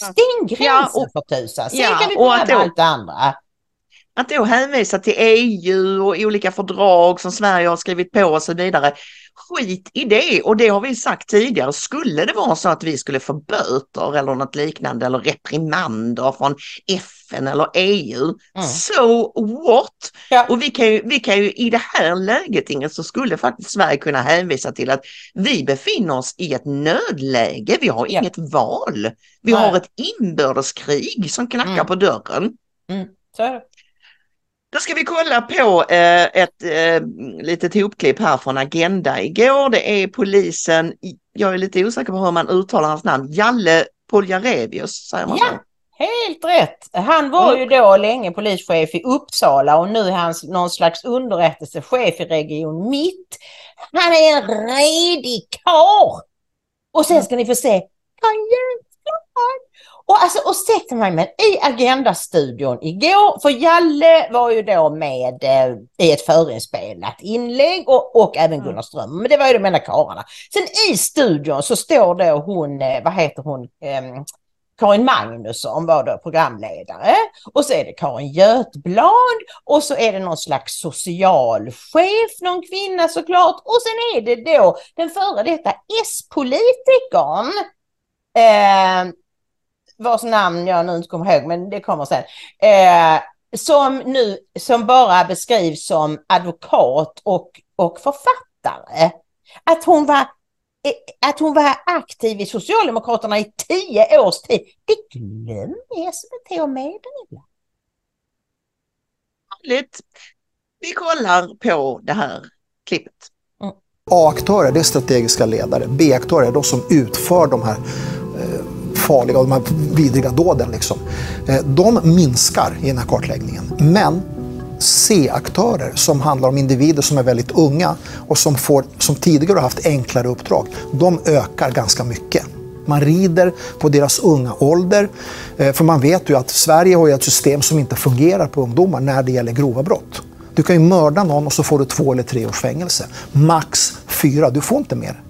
Stäng gränsen ja, och, för tusan, sen ja, kan vi pröva allt det andra. Att då hänvisa till EU och olika fördrag som Sverige har skrivit på och så vidare skit i det och det har vi sagt tidigare. Skulle det vara så att vi skulle få böter eller något liknande eller reprimander från FN eller EU, mm. so what? Ja. Och vi kan, ju, vi kan ju i det här läget så skulle faktiskt Sverige kunna hänvisa till att vi befinner oss i ett nödläge. Vi har ja. inget val. Vi Nej. har ett inbördeskrig som knackar mm. på dörren. Mm. Då ska vi kolla på eh, ett eh, litet hopklipp här från Agenda igår. Det är polisen, jag är lite osäker på hur man uttalar hans namn, Jalle Poljarevius, säger man ja. så? Helt rätt. Han var ju då länge polischef i Uppsala och nu är han någon slags underrättelsechef i Region Mitt. Han är en redig karl. Och sen ska ni få se, han och, alltså, och sätter mig med i Agenda-studion igår, för Jalle var ju då med eh, i ett förinspelat inlägg och, och även mm. Gunnar Ström, men det var ju de enda karlarna. Sen i studion så står då hon, eh, vad heter hon, eh, Karin Magnusson var då programledare och så är det Karin Götblad och så är det någon slags socialchef, någon kvinna såklart och sen är det då den före detta S-politikern eh, vars namn jag nu inte kommer ihåg, men det kommer sen. Eh, som nu som bara beskrivs som advokat och, och författare. Att hon var att hon var aktiv i Socialdemokraterna i tio års tid, det glömmer SVT och meddela. Härligt. Vi kollar på det här klippet. Mm. A-aktörer, det är strategiska ledare. B-aktörer är de som utför de här farliga och de här vidriga dåden. Liksom. Eh, de minskar i den här kartläggningen. Men C-aktörer som handlar om individer som är väldigt unga och som, får, som tidigare har haft enklare uppdrag, de ökar ganska mycket. Man rider på deras unga ålder. Eh, för man vet ju att Sverige har ett system som inte fungerar på ungdomar när det gäller grova brott. Du kan ju mörda någon och så får du två eller tre års fängelse. Max fyra, du får inte mer.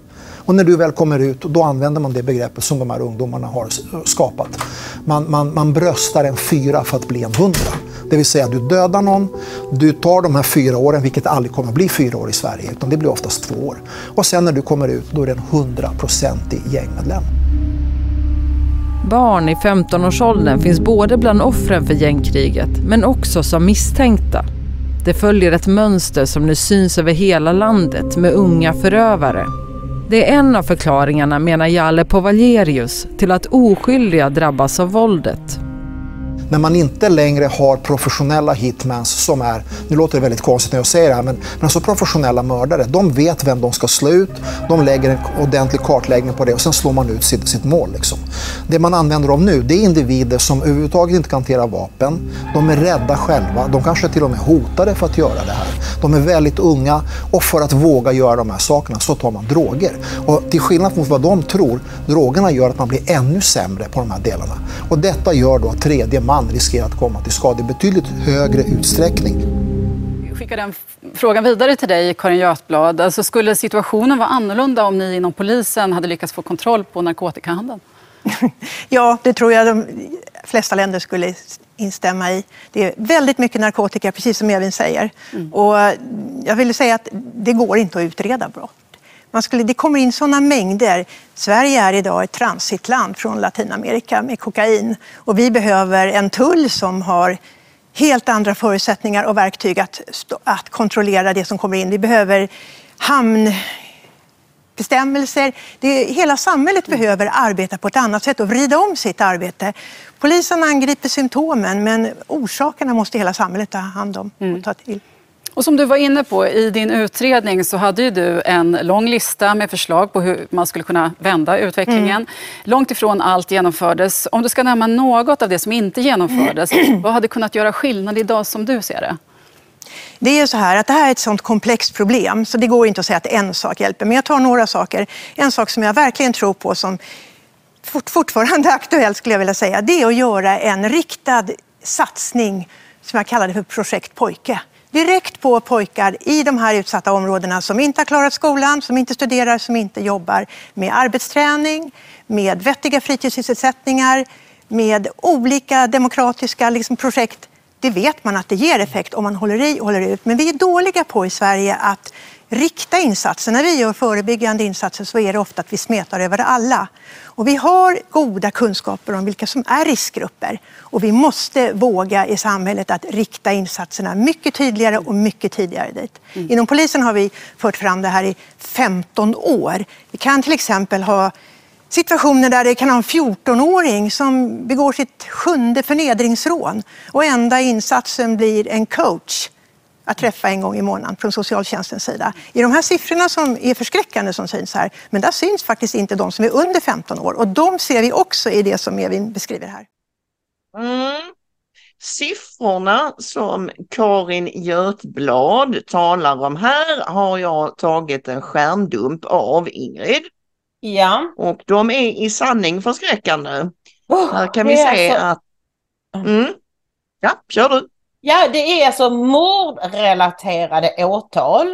Och när du väl kommer ut, då använder man det begreppet som de här ungdomarna har skapat. Man, man, man bröstar en fyra för att bli en hundra. Det vill säga du dödar någon, du tar de här fyra åren, vilket aldrig kommer att bli fyra år i Sverige, utan det blir oftast två år. Och sen när du kommer ut, då är det en hundraprocentig gängmedlem. Barn i 15-årsåldern finns både bland offren för gängkriget, men också som misstänkta. Det följer ett mönster som nu syns över hela landet med unga förövare det är en av förklaringarna, menar Jalle Povalerius, till att oskyldiga drabbas av våldet. När man inte längre har professionella hitmans som är, nu låter det väldigt konstigt när jag säger det här, men, men alltså professionella mördare, de vet vem de ska slå ut, de lägger en ordentlig kartläggning på det och sen slår man ut sitt, sitt mål. Liksom. Det man använder dem nu, det är individer som överhuvudtaget inte kan hantera vapen. De är rädda själva. De kanske till och med är hotade för att göra det här. De är väldigt unga och för att våga göra de här sakerna så tar man droger. Och till skillnad mot vad de tror, drogerna gör att man blir ännu sämre på de här delarna. Och detta gör då att tredje man riskerar att komma till skada i betydligt högre utsträckning skicka den frågan vidare till dig, Karin Götblad. Alltså, skulle situationen vara annorlunda om ni inom polisen hade lyckats få kontroll på narkotikahandeln? ja, det tror jag de flesta länder skulle instämma i. Det är väldigt mycket narkotika, precis som Evin säger. Mm. Och jag vill säga att det går inte att utreda brott. Man skulle, det kommer in sådana mängder. Sverige är idag ett transitland från Latinamerika med kokain. Och vi behöver en tull som har helt andra förutsättningar och verktyg att, att kontrollera det som kommer in. Vi behöver hamnbestämmelser. Det, hela samhället behöver arbeta på ett annat sätt och vrida om sitt arbete. Polisen angriper symptomen men orsakerna måste hela samhället ta hand om och ta till. Och som du var inne på, i din utredning så hade du en lång lista med förslag på hur man skulle kunna vända utvecklingen. Mm. Långt ifrån allt genomfördes. Om du ska nämna något av det som inte genomfördes, vad hade kunnat göra skillnad idag som du ser det? Det är så här att det här är ett sånt komplext problem så det går inte att säga att en sak hjälper. Men jag tar några saker. En sak som jag verkligen tror på som fortfarande är aktuell skulle jag vilja säga, det är att göra en riktad satsning som jag kallar det för projekt pojke direkt på pojkar i de här utsatta områdena som inte har klarat skolan, som inte studerar, som inte jobbar med arbetsträning, med vettiga fritidssysselsättningar, med olika demokratiska liksom, projekt. Det vet man att det ger effekt om man håller i och håller ut. Men vi är dåliga på i Sverige att rikta insatser. När vi gör förebyggande insatser så är det ofta att vi smetar över alla. Och vi har goda kunskaper om vilka som är riskgrupper och vi måste våga i samhället att rikta insatserna mycket tydligare och mycket tidigare dit. Mm. Inom polisen har vi fört fram det här i 15 år. Vi kan till exempel ha situationer där det kan ha en 14-åring som begår sitt sjunde förnedringsrån och enda insatsen blir en coach att träffa en gång i månaden från socialtjänstens sida. I de här siffrorna som är förskräckande som syns här, men där syns faktiskt inte de som är under 15 år och de ser vi också i det som Evin beskriver här. Mm. Siffrorna som Karin Götblad talar om här har jag tagit en skärmdump av Ingrid. Ja. Och de är i sanning förskräckande. Oh, här kan vi se alltså... att... Mm. Ja, kör du. Ja, det är alltså mordrelaterade åtal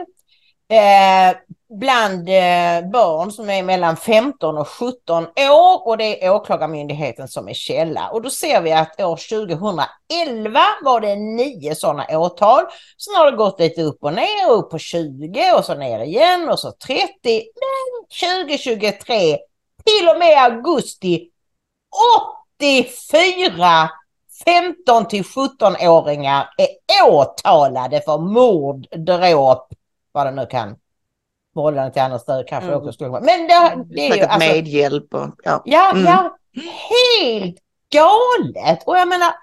eh, bland eh, barn som är mellan 15 och 17 år och det är Åklagarmyndigheten som är källa. Och då ser vi att år 2011 var det nio sådana åtal. Sen har det gått lite upp och ner, upp på 20 och så ner igen och så 30. Men 2023, till och med augusti, 84 15 till 17-åringar är åtalade för mord, dråp, vad det nu kan vållande till annans död kanske mm. också skulle vara. Men det, det är ju alltså, medhjälp och ja. Ja, mm. ja, helt galet. Och jag menar,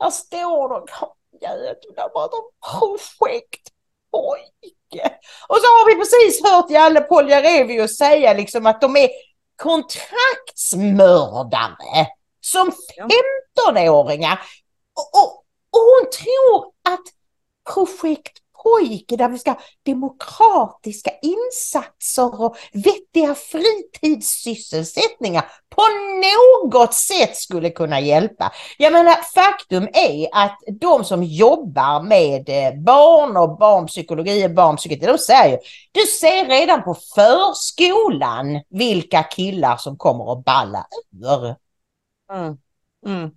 här står de, jävlar vad de projekt pojke. Och så har vi precis hört Jalle Poljarevius säga liksom att de är kontraktsmördare som 15-åringar. Och, och, och hon tror att projekt pojke där vi ska ha demokratiska insatser och vettiga fritidssysselsättningar på något sätt skulle kunna hjälpa. Jag menar faktum är att de som jobbar med eh, barn och barnpsykologi och barnpsykiatri, de säger du ser redan på förskolan vilka killar som kommer att balla ur. Mm. Mm.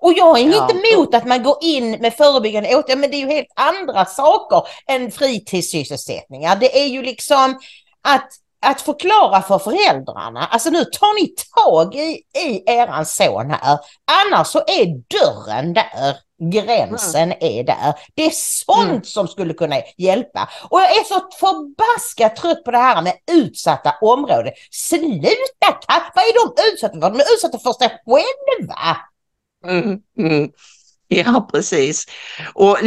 Och jag är ja. inte emot att man går in med förebyggande åtgärder, men det är ju helt andra saker än fritidssysselsättningar. Det är ju liksom att, att förklara för föräldrarna, alltså nu tar ni tag i, i eran son här, annars så är dörren där. Gränsen mm. är där. Det är sånt mm. som skulle kunna hjälpa. Och jag är så förbaskat trött på det här med utsatta områden. Sluta! Vad är de utsatta för? De är utsatta för sig själva. Mm, mm. Ja, precis. Och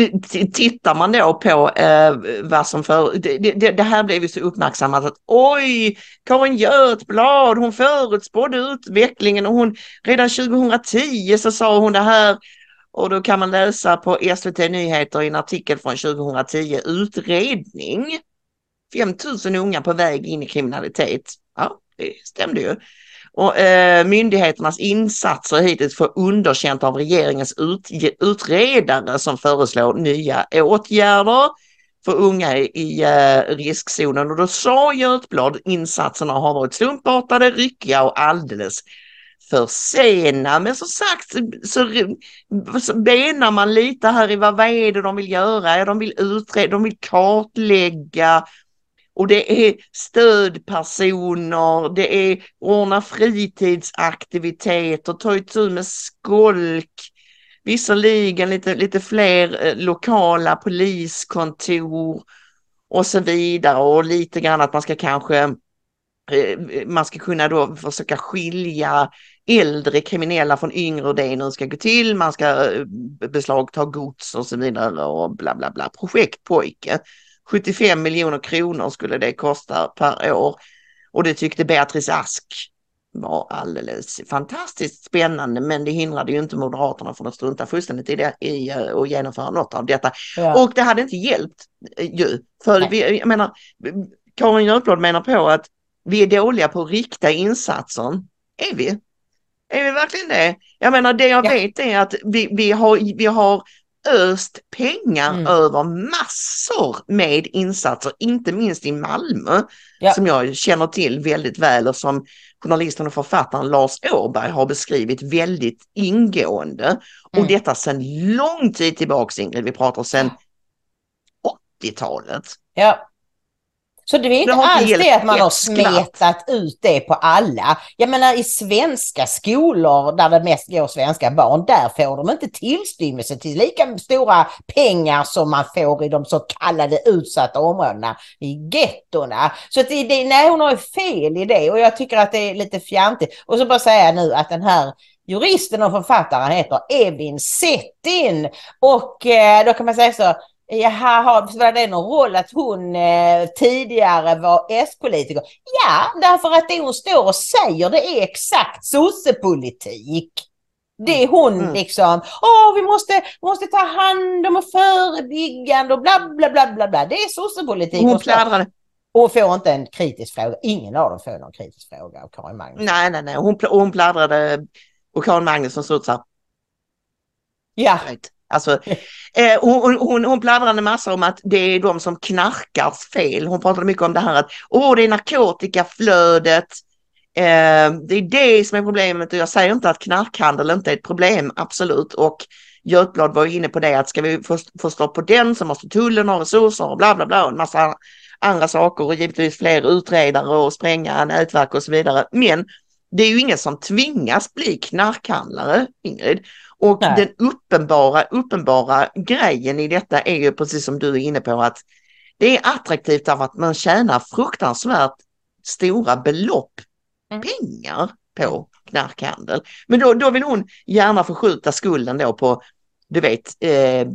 tittar man då på eh, vad som för... Det, det, det, här blev ju så uppmärksammat att oj, Karin Götblad, hon förutspådde utvecklingen och hon redan 2010 så sa hon det här. Och då kan man läsa på SVT Nyheter i en artikel från 2010, utredning. 5000 unga på väg in i kriminalitet. Ja, det stämde ju. Och, eh, myndigheternas insatser hittills får underkänt av regeringens ut, utredare som föreslår nya åtgärder för unga i, i eh, riskzonen. Och då sa Götblad insatserna har varit slumpartade, ryckiga och alldeles försena. Men som sagt så, så benar man lite här i vad, vad är det de vill göra? De vill utreda, de vill kartlägga och det är stödpersoner, det är ordna fritidsaktiviteter, ta itu med skolk, visserligen lite, lite fler eh, lokala poliskontor och så vidare och lite grann att man ska kanske eh, man ska kunna då försöka skilja äldre kriminella från yngre och det nu ska gå till. Man ska eh, beslagta gods och så vidare och bla bla bla. Projektpojke. 75 miljoner kronor skulle det kosta per år. Och det tyckte Beatrice Ask var alldeles fantastiskt spännande men det hindrade ju inte Moderaterna från att strunta fullständigt i, det, i uh, att genomföra något av detta. Ja. Och det hade inte hjälpt uh, ju. För vi, jag menar, Karin Götblad menar på att vi är dåliga på att rikta insatser. Är vi? Är vi verkligen det? Jag menar det jag ja. vet är att vi, vi, har, vi har öst pengar mm. över massor med insatser, inte minst i Malmö ja. som jag känner till väldigt väl och som journalisten och författaren Lars Åberg har beskrivit väldigt ingående. Mm. Och detta sedan lång tid tillbaks Ingrid, vi pratar sedan 80-talet. Ja. Så det är inte det alls det att man har smetat ut det på alla. Jag menar i svenska skolor där det mest går svenska barn, där får de inte tillstymmelse till lika stora pengar som man får i de så kallade utsatta områdena, i gettorna. Så att det, det, nej, hon har ju fel i det och jag tycker att det är lite fjantigt. Och så bara säga nu att den här juristen och författaren heter Evin Settin och eh, då kan man säga så Jaha, spelar det någon roll att hon eh, tidigare var S-politiker? Ja, därför att det hon står och säger det är exakt sossepolitik. Det är hon mm. liksom, åh vi måste, måste ta hand om och förebyggande och bla bla bla bla bla. Det är sossepolitik. Hon pladdrar. Hon får inte en kritisk fråga. Ingen av dem får någon kritisk fråga av Karin Magnusson. Nej, nej, nej. Hon, hon pladdrade och Karin Magnusson såg ut så här. Ja. Alltså, eh, hon, hon, hon pladdrade en massa om att det är de som knarkars fel. Hon pratade mycket om det här att åh, det är narkotikaflödet. Eh, det är det som är problemet och jag säger inte att knarkhandel inte är ett problem, absolut. Och Götblad var inne på det att ska vi få, få stopp på den så måste tullen ha resurser och bla bla bla och en massa andra saker och givetvis fler utredare och spränga nätverk och så vidare. Men det är ju ingen som tvingas bli knarkhandlare, Ingrid. Och Nej. den uppenbara, uppenbara grejen i detta är ju precis som du är inne på att det är attraktivt av att man tjänar fruktansvärt stora belopp mm. pengar på knarkhandel. Men då, då vill hon gärna förskjuta skulden då på du vet, eh,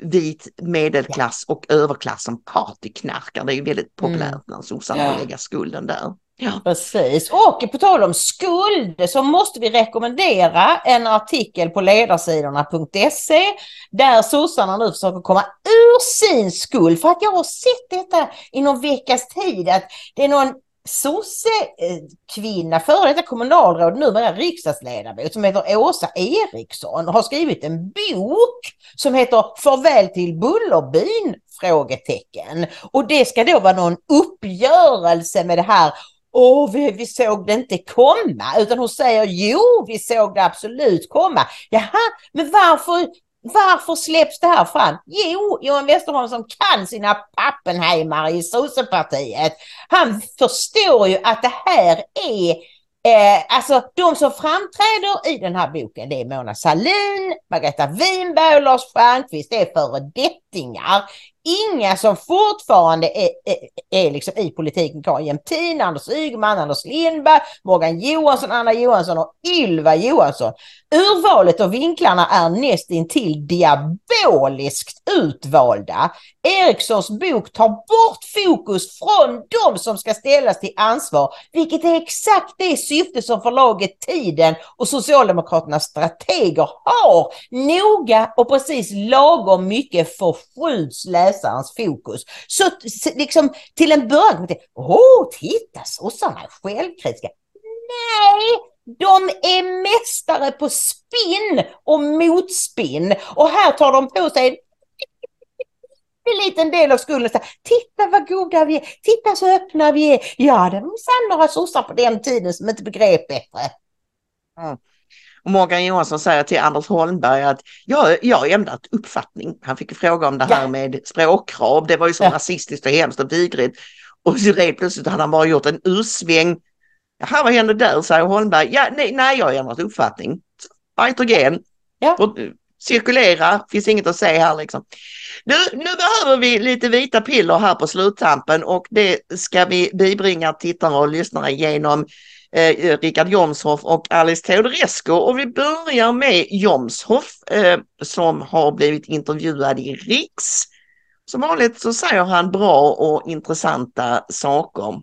vit medelklass och överklass som partyknarkar. Det är ju väldigt populärt mm. bland sossarna att lägga skulden där. Ja. Precis. Och på tal om skuld så måste vi rekommendera en artikel på ledarsidorna.se där sossarna nu försöker komma ur sin skuld. För att jag har sett detta i någon veckas tid att det är någon sossekvinna, eh, före detta kommunalråd, numera riksdagsledamot, som heter Åsa Eriksson, har skrivit en bok som heter Farväl till Bullerbyn? Frågetecken. Och det ska då vara någon uppgörelse med det här Åh, vi, vi såg det inte komma, utan hon säger jo, vi såg det absolut komma. Jaha, men varför, varför släpps det här fram? Jo, Johan Westerholm som kan sina pappenheimare i sossepartiet, han förstår ju att det här är Eh, alltså de som framträder i den här boken det är Mona Sahlin, Margareta Winberg och Lars Stjernkvist. Det är föredettingar inga som fortfarande är, är, är liksom i politiken kvar. Jämtin, Anders Ygeman, Anders Lindberg, Morgan Johansson, Anna Johansson och Ylva Johansson. Urvalet och vinklarna är nästintill diaboliskt utvalda. Erikssons bok tar bort fokus från de som ska ställas till ansvar, vilket är exakt det syfte som förlaget Tiden och Socialdemokraternas strateger har. Noga och precis lagom mycket förskjuts läsarens fokus. Så liksom till en början, åh, titta sossarna är självkritiska. Nej, de är mästare på spinn och motspinn och här tar de på sig en liten del av skulden. Titta vad goda vi är, titta så öppna vi är. Ja, det var sann några sossar på den tiden som inte begrep bättre. Mm. Och Morgan Johansson säger till Anders Holmberg att jag, jag har ändrat uppfattning. Han fick fråga om det här ja. med språkkrav. Det var ju så ja. rasistiskt och hemskt och vidrigt. Och så rent plötsligt hade han bara gjort en ursväng. Jaha, vad hände där? säger Holmberg. Ja, nej, nej, jag har ändrat uppfattning. Nitrogen. Ja. Och, cirkulera, finns inget att säga här liksom. Nu, nu behöver vi lite vita piller här på sluttampen och det ska vi bibringa tittare och lyssnare genom eh, Richard Jomshoff och Alice Teodorescu. Och vi börjar med Jomshoff eh, som har blivit intervjuad i Riks. Som vanligt så säger han bra och intressanta saker.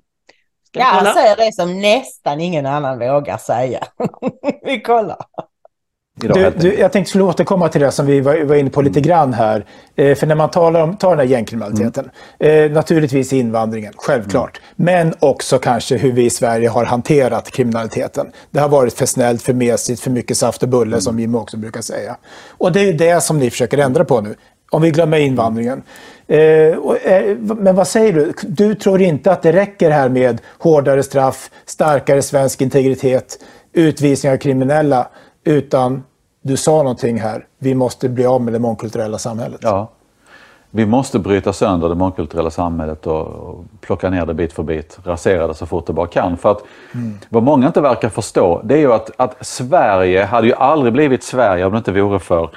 ja, han säger det som nästan ingen annan vågar säga. vi kollar. Du, du, jag tänkte skulle återkomma till det som vi var, var inne på lite grann här. Eh, för när man talar om tar den här gängkriminaliteten, mm. eh, naturligtvis invandringen, självklart. Mm. Men också kanske hur vi i Sverige har hanterat kriminaliteten. Det har varit för snällt, för mesigt, för mycket saft och bulle mm. som Jimmy också brukar säga. Och det är det som ni försöker ändra på nu. Om vi glömmer invandringen. Eh, och, eh, men vad säger du? Du tror inte att det räcker här med hårdare straff, starkare svensk integritet, utvisning av kriminella, utan du sa någonting här, vi måste bli av med det mångkulturella samhället. Ja, vi måste bryta sönder det mångkulturella samhället och, plocka ner det bit för bit, rasera det så fort det bara kan. För att mm. vad många inte verkar förstå, det är ju att, att Sverige hade ju aldrig blivit Sverige om det inte vore för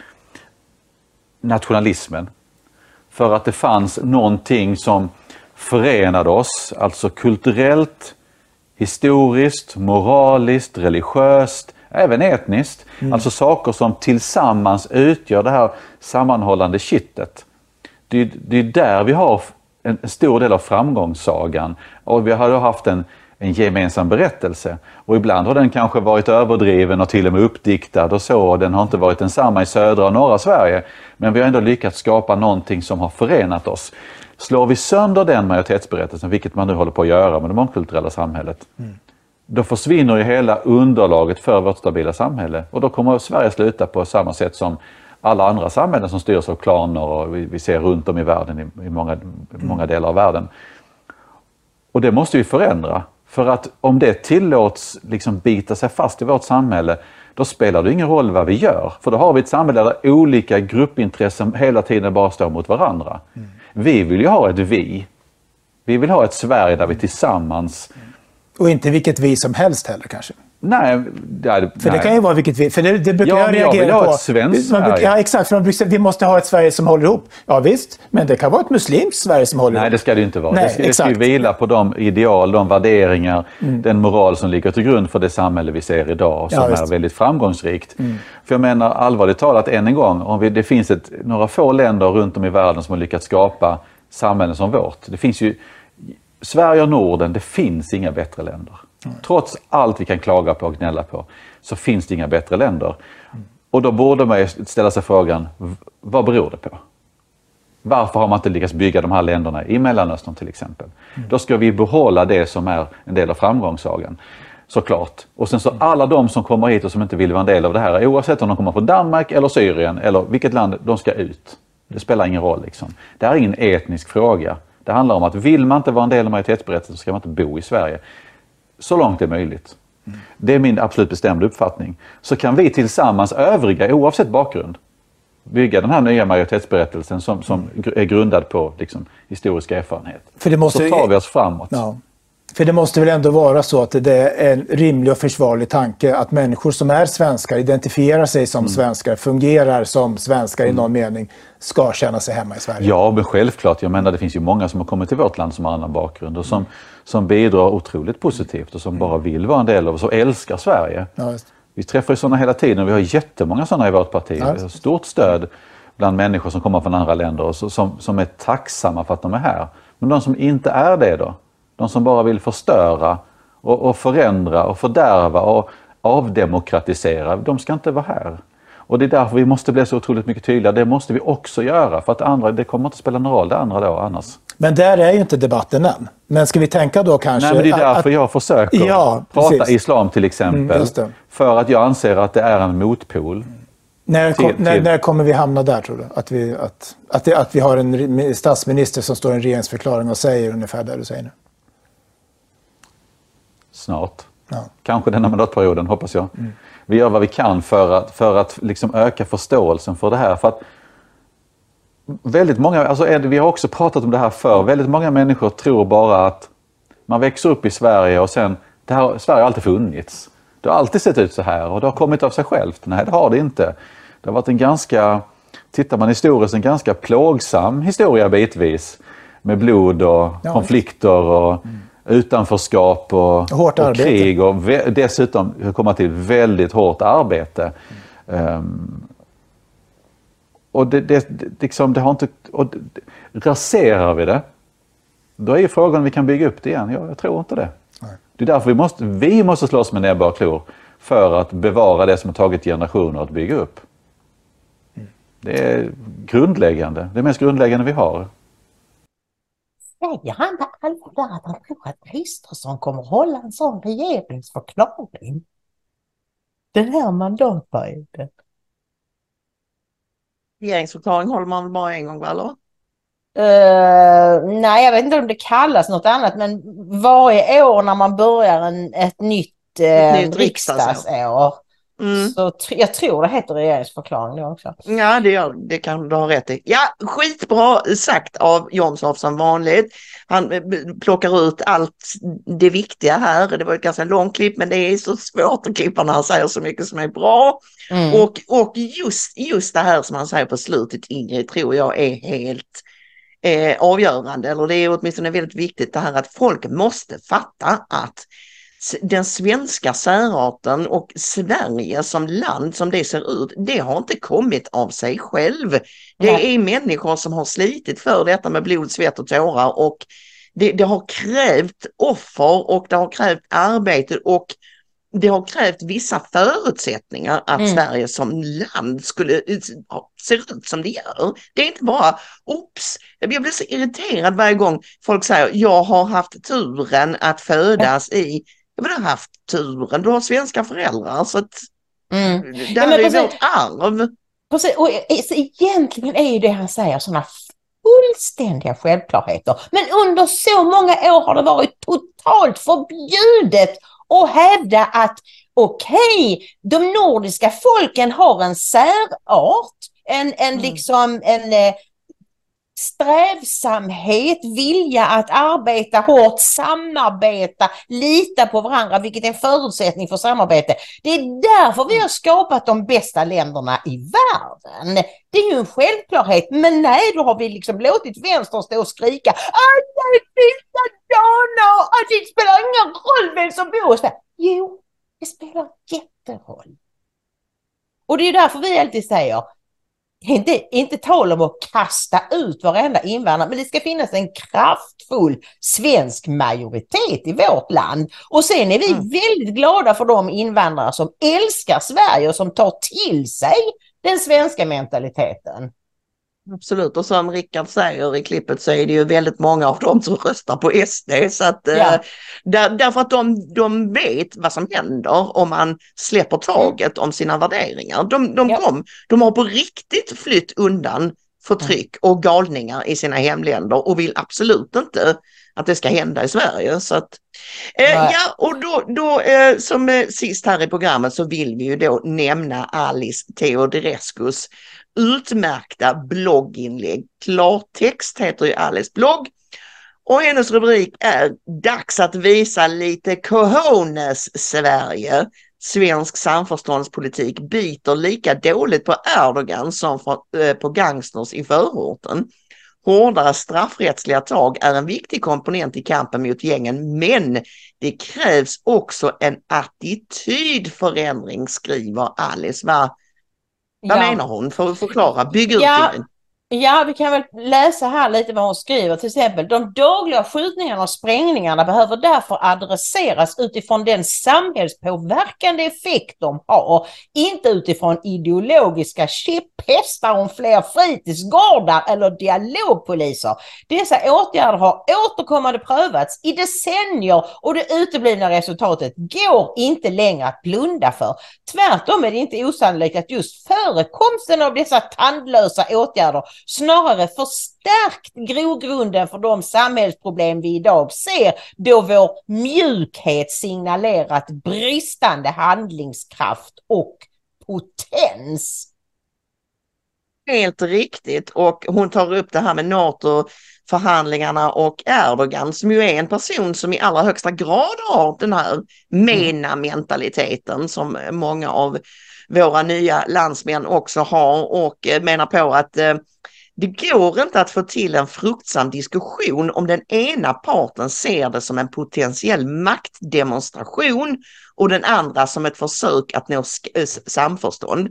nationalismen. För att det fanns någonting som förenade oss, alltså kulturellt, historiskt, moraliskt, religiöst, även etniskt. Mm. Alltså saker som tillsammans utgör det här sammanhållande kittet. Det, det är där vi har en, stor del av framgångssagan. Och vi har då haft en, en gemensam berättelse. Och ibland har den kanske varit överdriven och till och med uppdiktad och så. Och den har inte varit densamma i södra och norra Sverige. Men vi har ändå lyckats skapa någonting som har förenat oss. Slår vi sönder den majoritetsberättelsen, vilket man nu håller på att göra med det mångkulturella samhället, mm då försvinner ju hela underlaget för vårt stabila samhälle. Och då kommer Sverige sluta på samma sätt som alla andra samhällen som styrs av klaner och vi, vi ser runt om i världen, i, i många, många delar av världen. Och det måste vi förändra. För att om det tillåts liksom bita sig fast i vårt samhälle, då spelar det ingen roll vad vi gör. För då har vi ett samhälle där olika gruppintressen hela tiden bara står mot varandra. Mm. Vi vill ju ha ett vi. Vi vill ha ett Sverige där vi tillsammans och inte vilket vi som helst heller kanske. Nej, ja, för nej. det kan ju vara vilket vi... För det, det brukar ja, jag reagera på. Jag vill ha ett svenskt Sverige. Ja, exakt. För man brukar, vi måste ha ett Sverige som håller ihop. Ja visst, men det kan vara ett muslimskt Sverige som håller nej, ihop. Nej, det ska det inte vara. Nej, det, ska, det ska ju vila på de ideal, de värderingar, mm. den moral som ligger till grund för det samhälle vi ser idag som ja, är väldigt framgångsrikt. Mm. För jag menar allvarligt talat än en gång, om vi, det finns ett, några få länder runt om i världen som har lyckats skapa samhällen som vårt. Det finns ju Sverige och Norden, det finns inga bättre länder. Mm. Trots allt vi kan klaga på och gnälla på så finns det inga bättre länder. Och då borde man ställa sig frågan, vad beror det på? Varför har man inte lyckats bygga de här länderna i Mellanöstern till exempel? Mm. Då ska vi behålla det som är en del av framgångssagan. Såklart. Och sen så mm. alla de som kommer hit och som inte vill vara en del av det här, oavsett om de kommer från Danmark eller Syrien eller vilket land, de ska ut. Det spelar ingen roll. Liksom. Det här är ingen etnisk fråga. Det handlar om att vill man inte vara en del av majoritetsberättelsen så ska man inte bo i Sverige. Så långt det är möjligt. Mm. Det är min absolut bestämda uppfattning. Så kan vi tillsammans övriga, oavsett bakgrund, bygga den här nya majoritetsberättelsen som, som är grundad på liksom, historisk erfarenhet. För det måste, så tar vi oss framåt. Ja. För det måste väl ändå vara så att det är en rimlig och försvarlig tanke att människor som är svenskar, identifierar sig som svenskar, fungerar som svenskar i någon mening, ska känna sig hemma i Sverige. Ja, men självklart. Jag menar, det finns ju många som har kommit till vårt land som har annan bakgrund och som, som bidrar otroligt positivt och som bara vill vara en del av oss och älskar Sverige. Ja. Vi träffar ju sådana hela tiden och vi har jättemånga sådana i vårt parti. Ja. Vi har stort stöd bland människor som kommer från andra länder och som, som är tacksamma för att de är här. Men de som inte är det då? De som bara vill förstöra och, och förändra och fördärva och avdemokratisera, de ska inte vara här. Och det är därför vi måste bli så otroligt mycket tydligare. Det måste vi också göra för att det andra, det kommer inte spela någon roll det andra då annars. Men där är ju inte debatten än. Men ska vi tänka då kanske... Nej, men det är därför att- jag försöker Ja, prata precis. islam till exempel. Mm, för att jag anser att det är en motpol. När, kom, till- när, när kommer vi hamna där tror du? Att vi, att, att, det, att vi har en statsminister som står i en regeringsförklaring och säger ungefär det du säger nu? Snart. Ja. Kanske denna mandatperioden, hoppas jag. Vi gör vad vi kan för att, för att liksom öka förståelsen för det här. För att väldigt många, alltså Ed, vi har också pratat om det här förr. Väldigt många människor tror bara att man växer upp i Sverige och sen, det här, Sverige har alltid funnits. Det har alltid sett ut så här och det har kommit av sig självt. Nej, det har det inte. Det har varit en ganska, tittar man historiskt, en ganska plågsam historia bitvis. Med blod och Ja. konflikter och utanförskap och, Hårt och arbete. krig och dessutom komma till väldigt hårt arbete. Ehm, och det, det, liksom, det har inte... Och det, raserar vi det, då är ju frågan om vi kan bygga upp det igen. Ja, jag tror inte det. Det är därför vi måste, vi måste slåss med näbbar och klor för att bevara det som har tagit generationer att bygga upp. Det är grundläggande. Det mest grundläggande vi har. Säger han på allvar att han tror att Kristersson kommer hålla en sån regeringsförklaring? Den här mandatperioden. Regeringsförklaring håller man väl bara en gång, va? Eller? Eh, nej, jag vet inte om det kallas något annat, men varje år när man börjar en, ett nytt, uh, Ett nytt riksdagsår. riksdagsår, Mm. så jag tror det heter regeringsförklaring då också. Ja, det, gör, det kan du ha rätt i. Ja, skitbra sagt av Jomshof som vanligt. Han eh, plockar ut allt det viktiga här. Det var ett ganska långt klipp, men det är så svårt att klippa när han säger så mycket som är bra. Mm. Och, och just, just det här som han säger på slutet, Ingrid, tror jag är helt eh, avgörande. Eller det är åtminstone väldigt viktigt det här att folk måste fatta att den svenska särarten och Sverige som land som det ser ut, det har inte kommit av sig själv. Det Nej. är människor som har slitit för detta med blod, svett och tårar och det, det har krävt offer och det har krävt arbete och det har krävt vissa förutsättningar att Mm. Sverige som land skulle se ut som det gör. Det är inte bara, oops, jag blir så irriterad varje gång folk säger jag har haft turen att födas i, jag har haft turen, du har svenska föräldrar så att Mm. det Ja, här men är precis. vårt arv. Precis, och e- så egentligen är ju det han säger sådana fullständiga självklarheter. Men under så många år har det varit totalt förbjudet att hävda att okej, de nordiska folken har en särart, en, en liksom en eh, strävsamhet, vilja att arbeta hårt, samarbeta, lita på varandra, vilket är en förutsättning för samarbete. Det är därför vi har skapat de bästa länderna i världen. Det är ju en självklarhet, men nej, då har vi liksom låtit vänstern stå och skrika alla är likadana att det spelar ingen roll vem som bor hos Jo, det spelar jätteroll. Och det är därför vi alltid säger inte, inte tal om att kasta ut varenda invandrare, men det ska finnas en kraftfull svensk majoritet i vårt land. Och sen är vi väldigt glada för de invandrare som älskar Sverige och som tar till sig den svenska mentaliteten. Absolut, och som Rickard säger i klippet så är det ju väldigt många av dem som röstar på SD. Så att, eh, Ja. där, därför att de, de vet vad som händer om man släpper taget om sina värderingar. De, de, Ja. kom, de har på riktigt flytt undan förtryck och galningar i sina hemländer och vill absolut inte att det ska hända i Sverige. Så att, eh, ja, och då, då eh, som eh, sist här i programmet så vill vi ju då nämna Alice Teodorescus utmärkta blogginlägg. Klartext heter ju Alice blogg. Och hennes rubrik är Dags att visa lite cojones Sverige. Svensk samförståndspolitik biter lika dåligt på Erdogan som eh, på gangsters i förorten. Hårdare straffrättsliga tag är en viktig komponent i kampen mot gängen men det krävs också en attitydförändring skriver Alice. Va? Vad Ja. menar hon? För att förklara, bygg ut Ja. Ja, vi kan väl läsa här lite vad hon skriver. Till exempel, de dagliga skjutningarna och sprängningarna behöver därför adresseras utifrån den samhällspåverkande effekt de har. Inte utifrån ideologiska käpphästar om fler fritidsgårdar eller dialogpoliser. Dessa åtgärder har återkommande prövats i decennier och det uteblivna resultatet går inte längre att blunda för. Tvärtom är det inte osannolikt att just förekomsten av dessa tandlösa åtgärder snarare förstärkt grogrunden för de samhällsproblem vi idag ser då vår mjukhet signalerat bristande handlingskraft och potens. Helt riktigt och hon tar upp det här med NATO-förhandlingarna och Erdogan som ju är en person som i allra högsta grad har den här MENA-mentaliteten som många av våra nya landsmän också har och menar på att eh, det går inte att få till en fruktsam diskussion om den ena parten ser det som en potentiell maktdemonstration och den andra som ett försök att nå eh, samförstånd.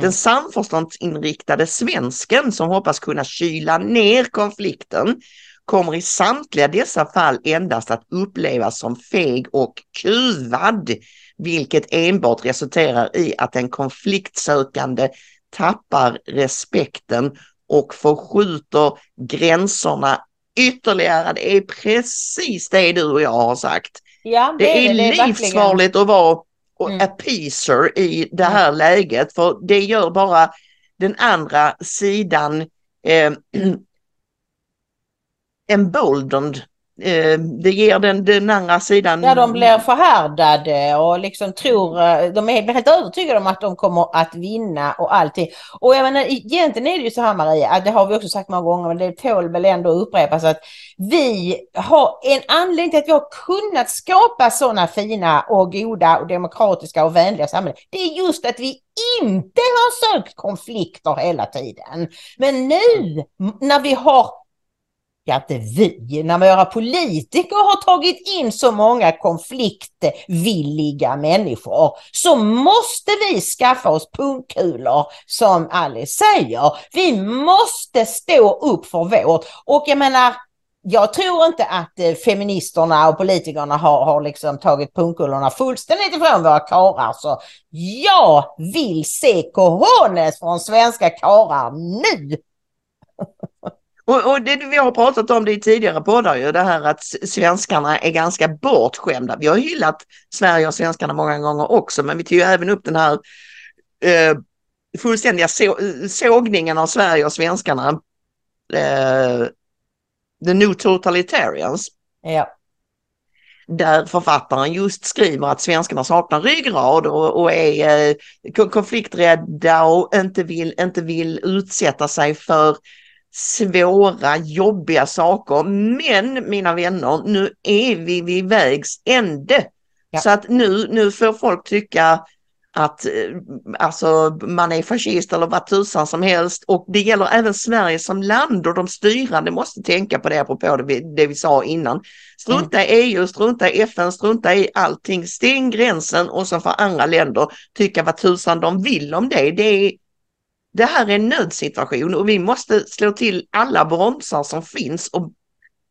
Den samförståndsinriktade svensken som hoppas kunna kyla ner konflikten kommer i samtliga dessa fall endast att upplevas som feg och kuvad, vilket enbart resulterar i att den konfliktsökande tappar respekten och förskjuter gränserna ytterligare. Det är precis det du och jag har sagt. Ja, Det är det verkligen. livsfarligt att vara och appeaser i det här läget för det gör bara den andra sidan eh, emboldened. Eh, det ger den, den andra sidan... Ja, de blir förhärdade och liksom tror, eh, de är helt övertygade om att de kommer att vinna och allting. Och jag menar, egentligen är det ju så här Maria, att det har vi också sagt många gånger, men det tål väl ändå att upprepas att vi har en anledning till att vi har kunnat skapa sådana fina och goda och demokratiska och vänliga samhällen. Det är just att vi inte har sökt konflikter hela tiden. Men nu när vi har ja inte vi, när våra politiker har tagit in så många konfliktvilliga människor så måste vi skaffa oss pungkulor som Alice säger. Vi måste stå upp för vårt. Och jag menar, jag tror inte att eh, feministerna och politikerna har, har liksom tagit pungkulorna fullständigt ifrån våra karlar. Så jag vill se cojones från svenska karlar nu! Och, och det, vi har pratat om det i tidigare poddar ju, det här att svenskarna är ganska bortskämda. Vi har hyllat Sverige och svenskarna många gånger också, men vi tog ju även upp den här eh, fullständiga så, sågningen av Sverige och svenskarna. Eh, the new totalitarians. Ja. Där författaren just skriver att svenskarna saknar ryggrad och, och är eh, kon- konflikträdda och inte vill, inte vill utsätta sig för svåra, jobbiga saker. Men mina vänner, nu är vi vid vägs ände. Så att nu, nu får folk tycka att eh, alltså, man är fascist eller vad tusan som helst. Och det gäller även Sverige som land och de styrande måste tänka på det apropå det vi, det vi sa innan. Strunta i EU, strunta i FN, strunta i allting. Stäng gränsen och så får andra länder tycka vad tusan de vill om det. Det är det här är en nödsituation och vi måste slå till alla bromsar som finns och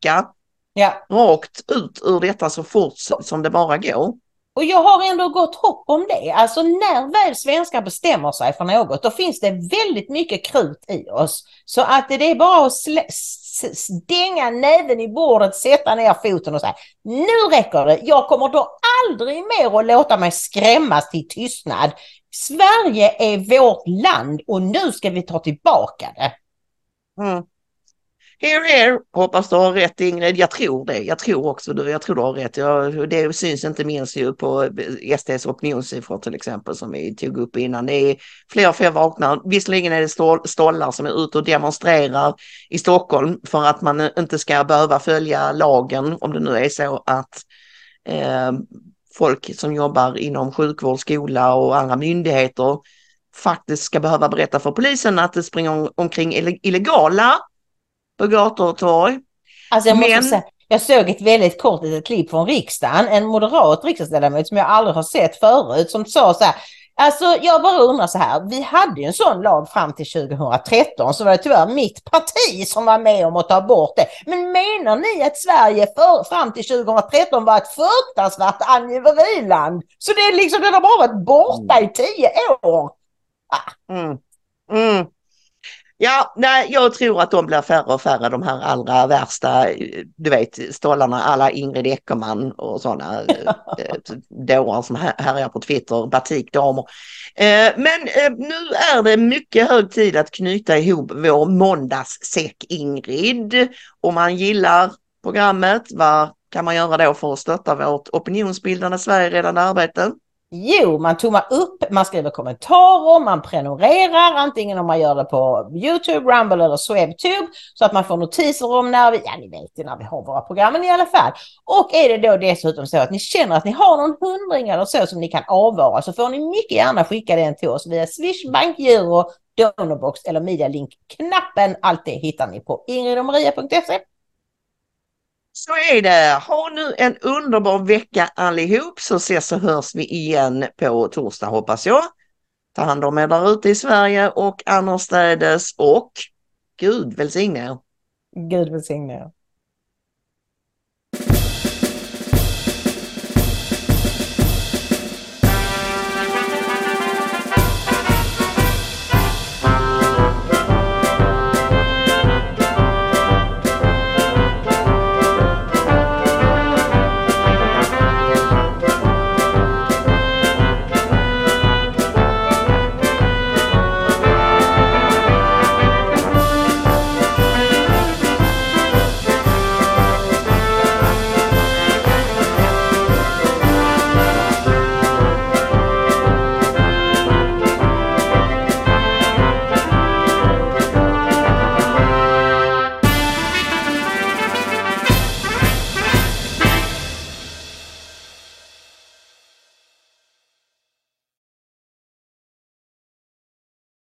backa Ja. rakt ut ur detta så fort som det bara går. Och jag har ändå gott hopp om det. Alltså när väl svenskar bestämmer sig för något, då finns det väldigt mycket krut i oss. Så att det är bara att stänga näven i bordet, sätta ner foten och säga nu räcker det. Jag kommer då aldrig mer att låta mig skrämmas till tystnad. Sverige är vårt land och nu ska vi ta tillbaka det. Mm. Here, here. Hoppas du har rätt Ingrid. Jag tror det. Jag tror också det. Jag tror du har rätt. Jag, det syns inte minst ju på SDs opinionssiffror till exempel som vi tog upp innan. Det är fler och fler vaknar. Visserligen är det stollar som är ute och demonstrerar i Stockholm för att man inte ska behöva följa lagen om det nu är så att eh, folk som jobbar inom sjukvård, skola och andra myndigheter faktiskt ska behöva berätta för polisen att det springer omkring illegala på gator och torg. Alltså jag, måste säga, jag såg ett väldigt kort litet klipp från riksdagen, en moderat riksdagsledamot som jag aldrig har sett förut som sa så här, Alltså jag bara undrar så här, vi hade ju en sån lag fram till 2013 så var det tyvärr mitt parti som var med om att ta bort det. Men menar ni att Sverige för, fram till 2013 var ett fruktansvärt angiveriland? Så det är liksom, den har bara varit borta i tio år. Ah. Mm. Mm. Ja, nej, jag tror att de blir färre och färre, de här allra värsta, du vet, stollarna alla Ingrid Eckerman och sådana eh, dårar som härjar på Twitter, batikdamer. Eh, men eh, nu är det mycket hög tid att knyta ihop vår måndagssäck Ingrid. Om man gillar programmet, vad kan man göra då för att stötta vårt opinionsbildande Sverigeredande arbete? Jo, man tummar upp, man skriver kommentarer, man prenumererar, antingen om man gör det på YouTube, Rumble eller Swebtube, så att man får notiser om när vi, ja ni vet ju när vi har våra program i alla fall. Och är det då dessutom så att ni känner att ni har någon hundring eller så som ni kan avvara så får ni mycket gärna skicka den till oss via Swish, bankgiro, Donorbox eller Medialink-knappen. Allt det hittar ni på ingridomaria.se. Så är det. Ha nu en underbar vecka allihop så ses och hörs vi igen på torsdag hoppas jag. Ta hand om er där ute i Sverige och annorstädes och Gud välsigne er. Gud välsigne er.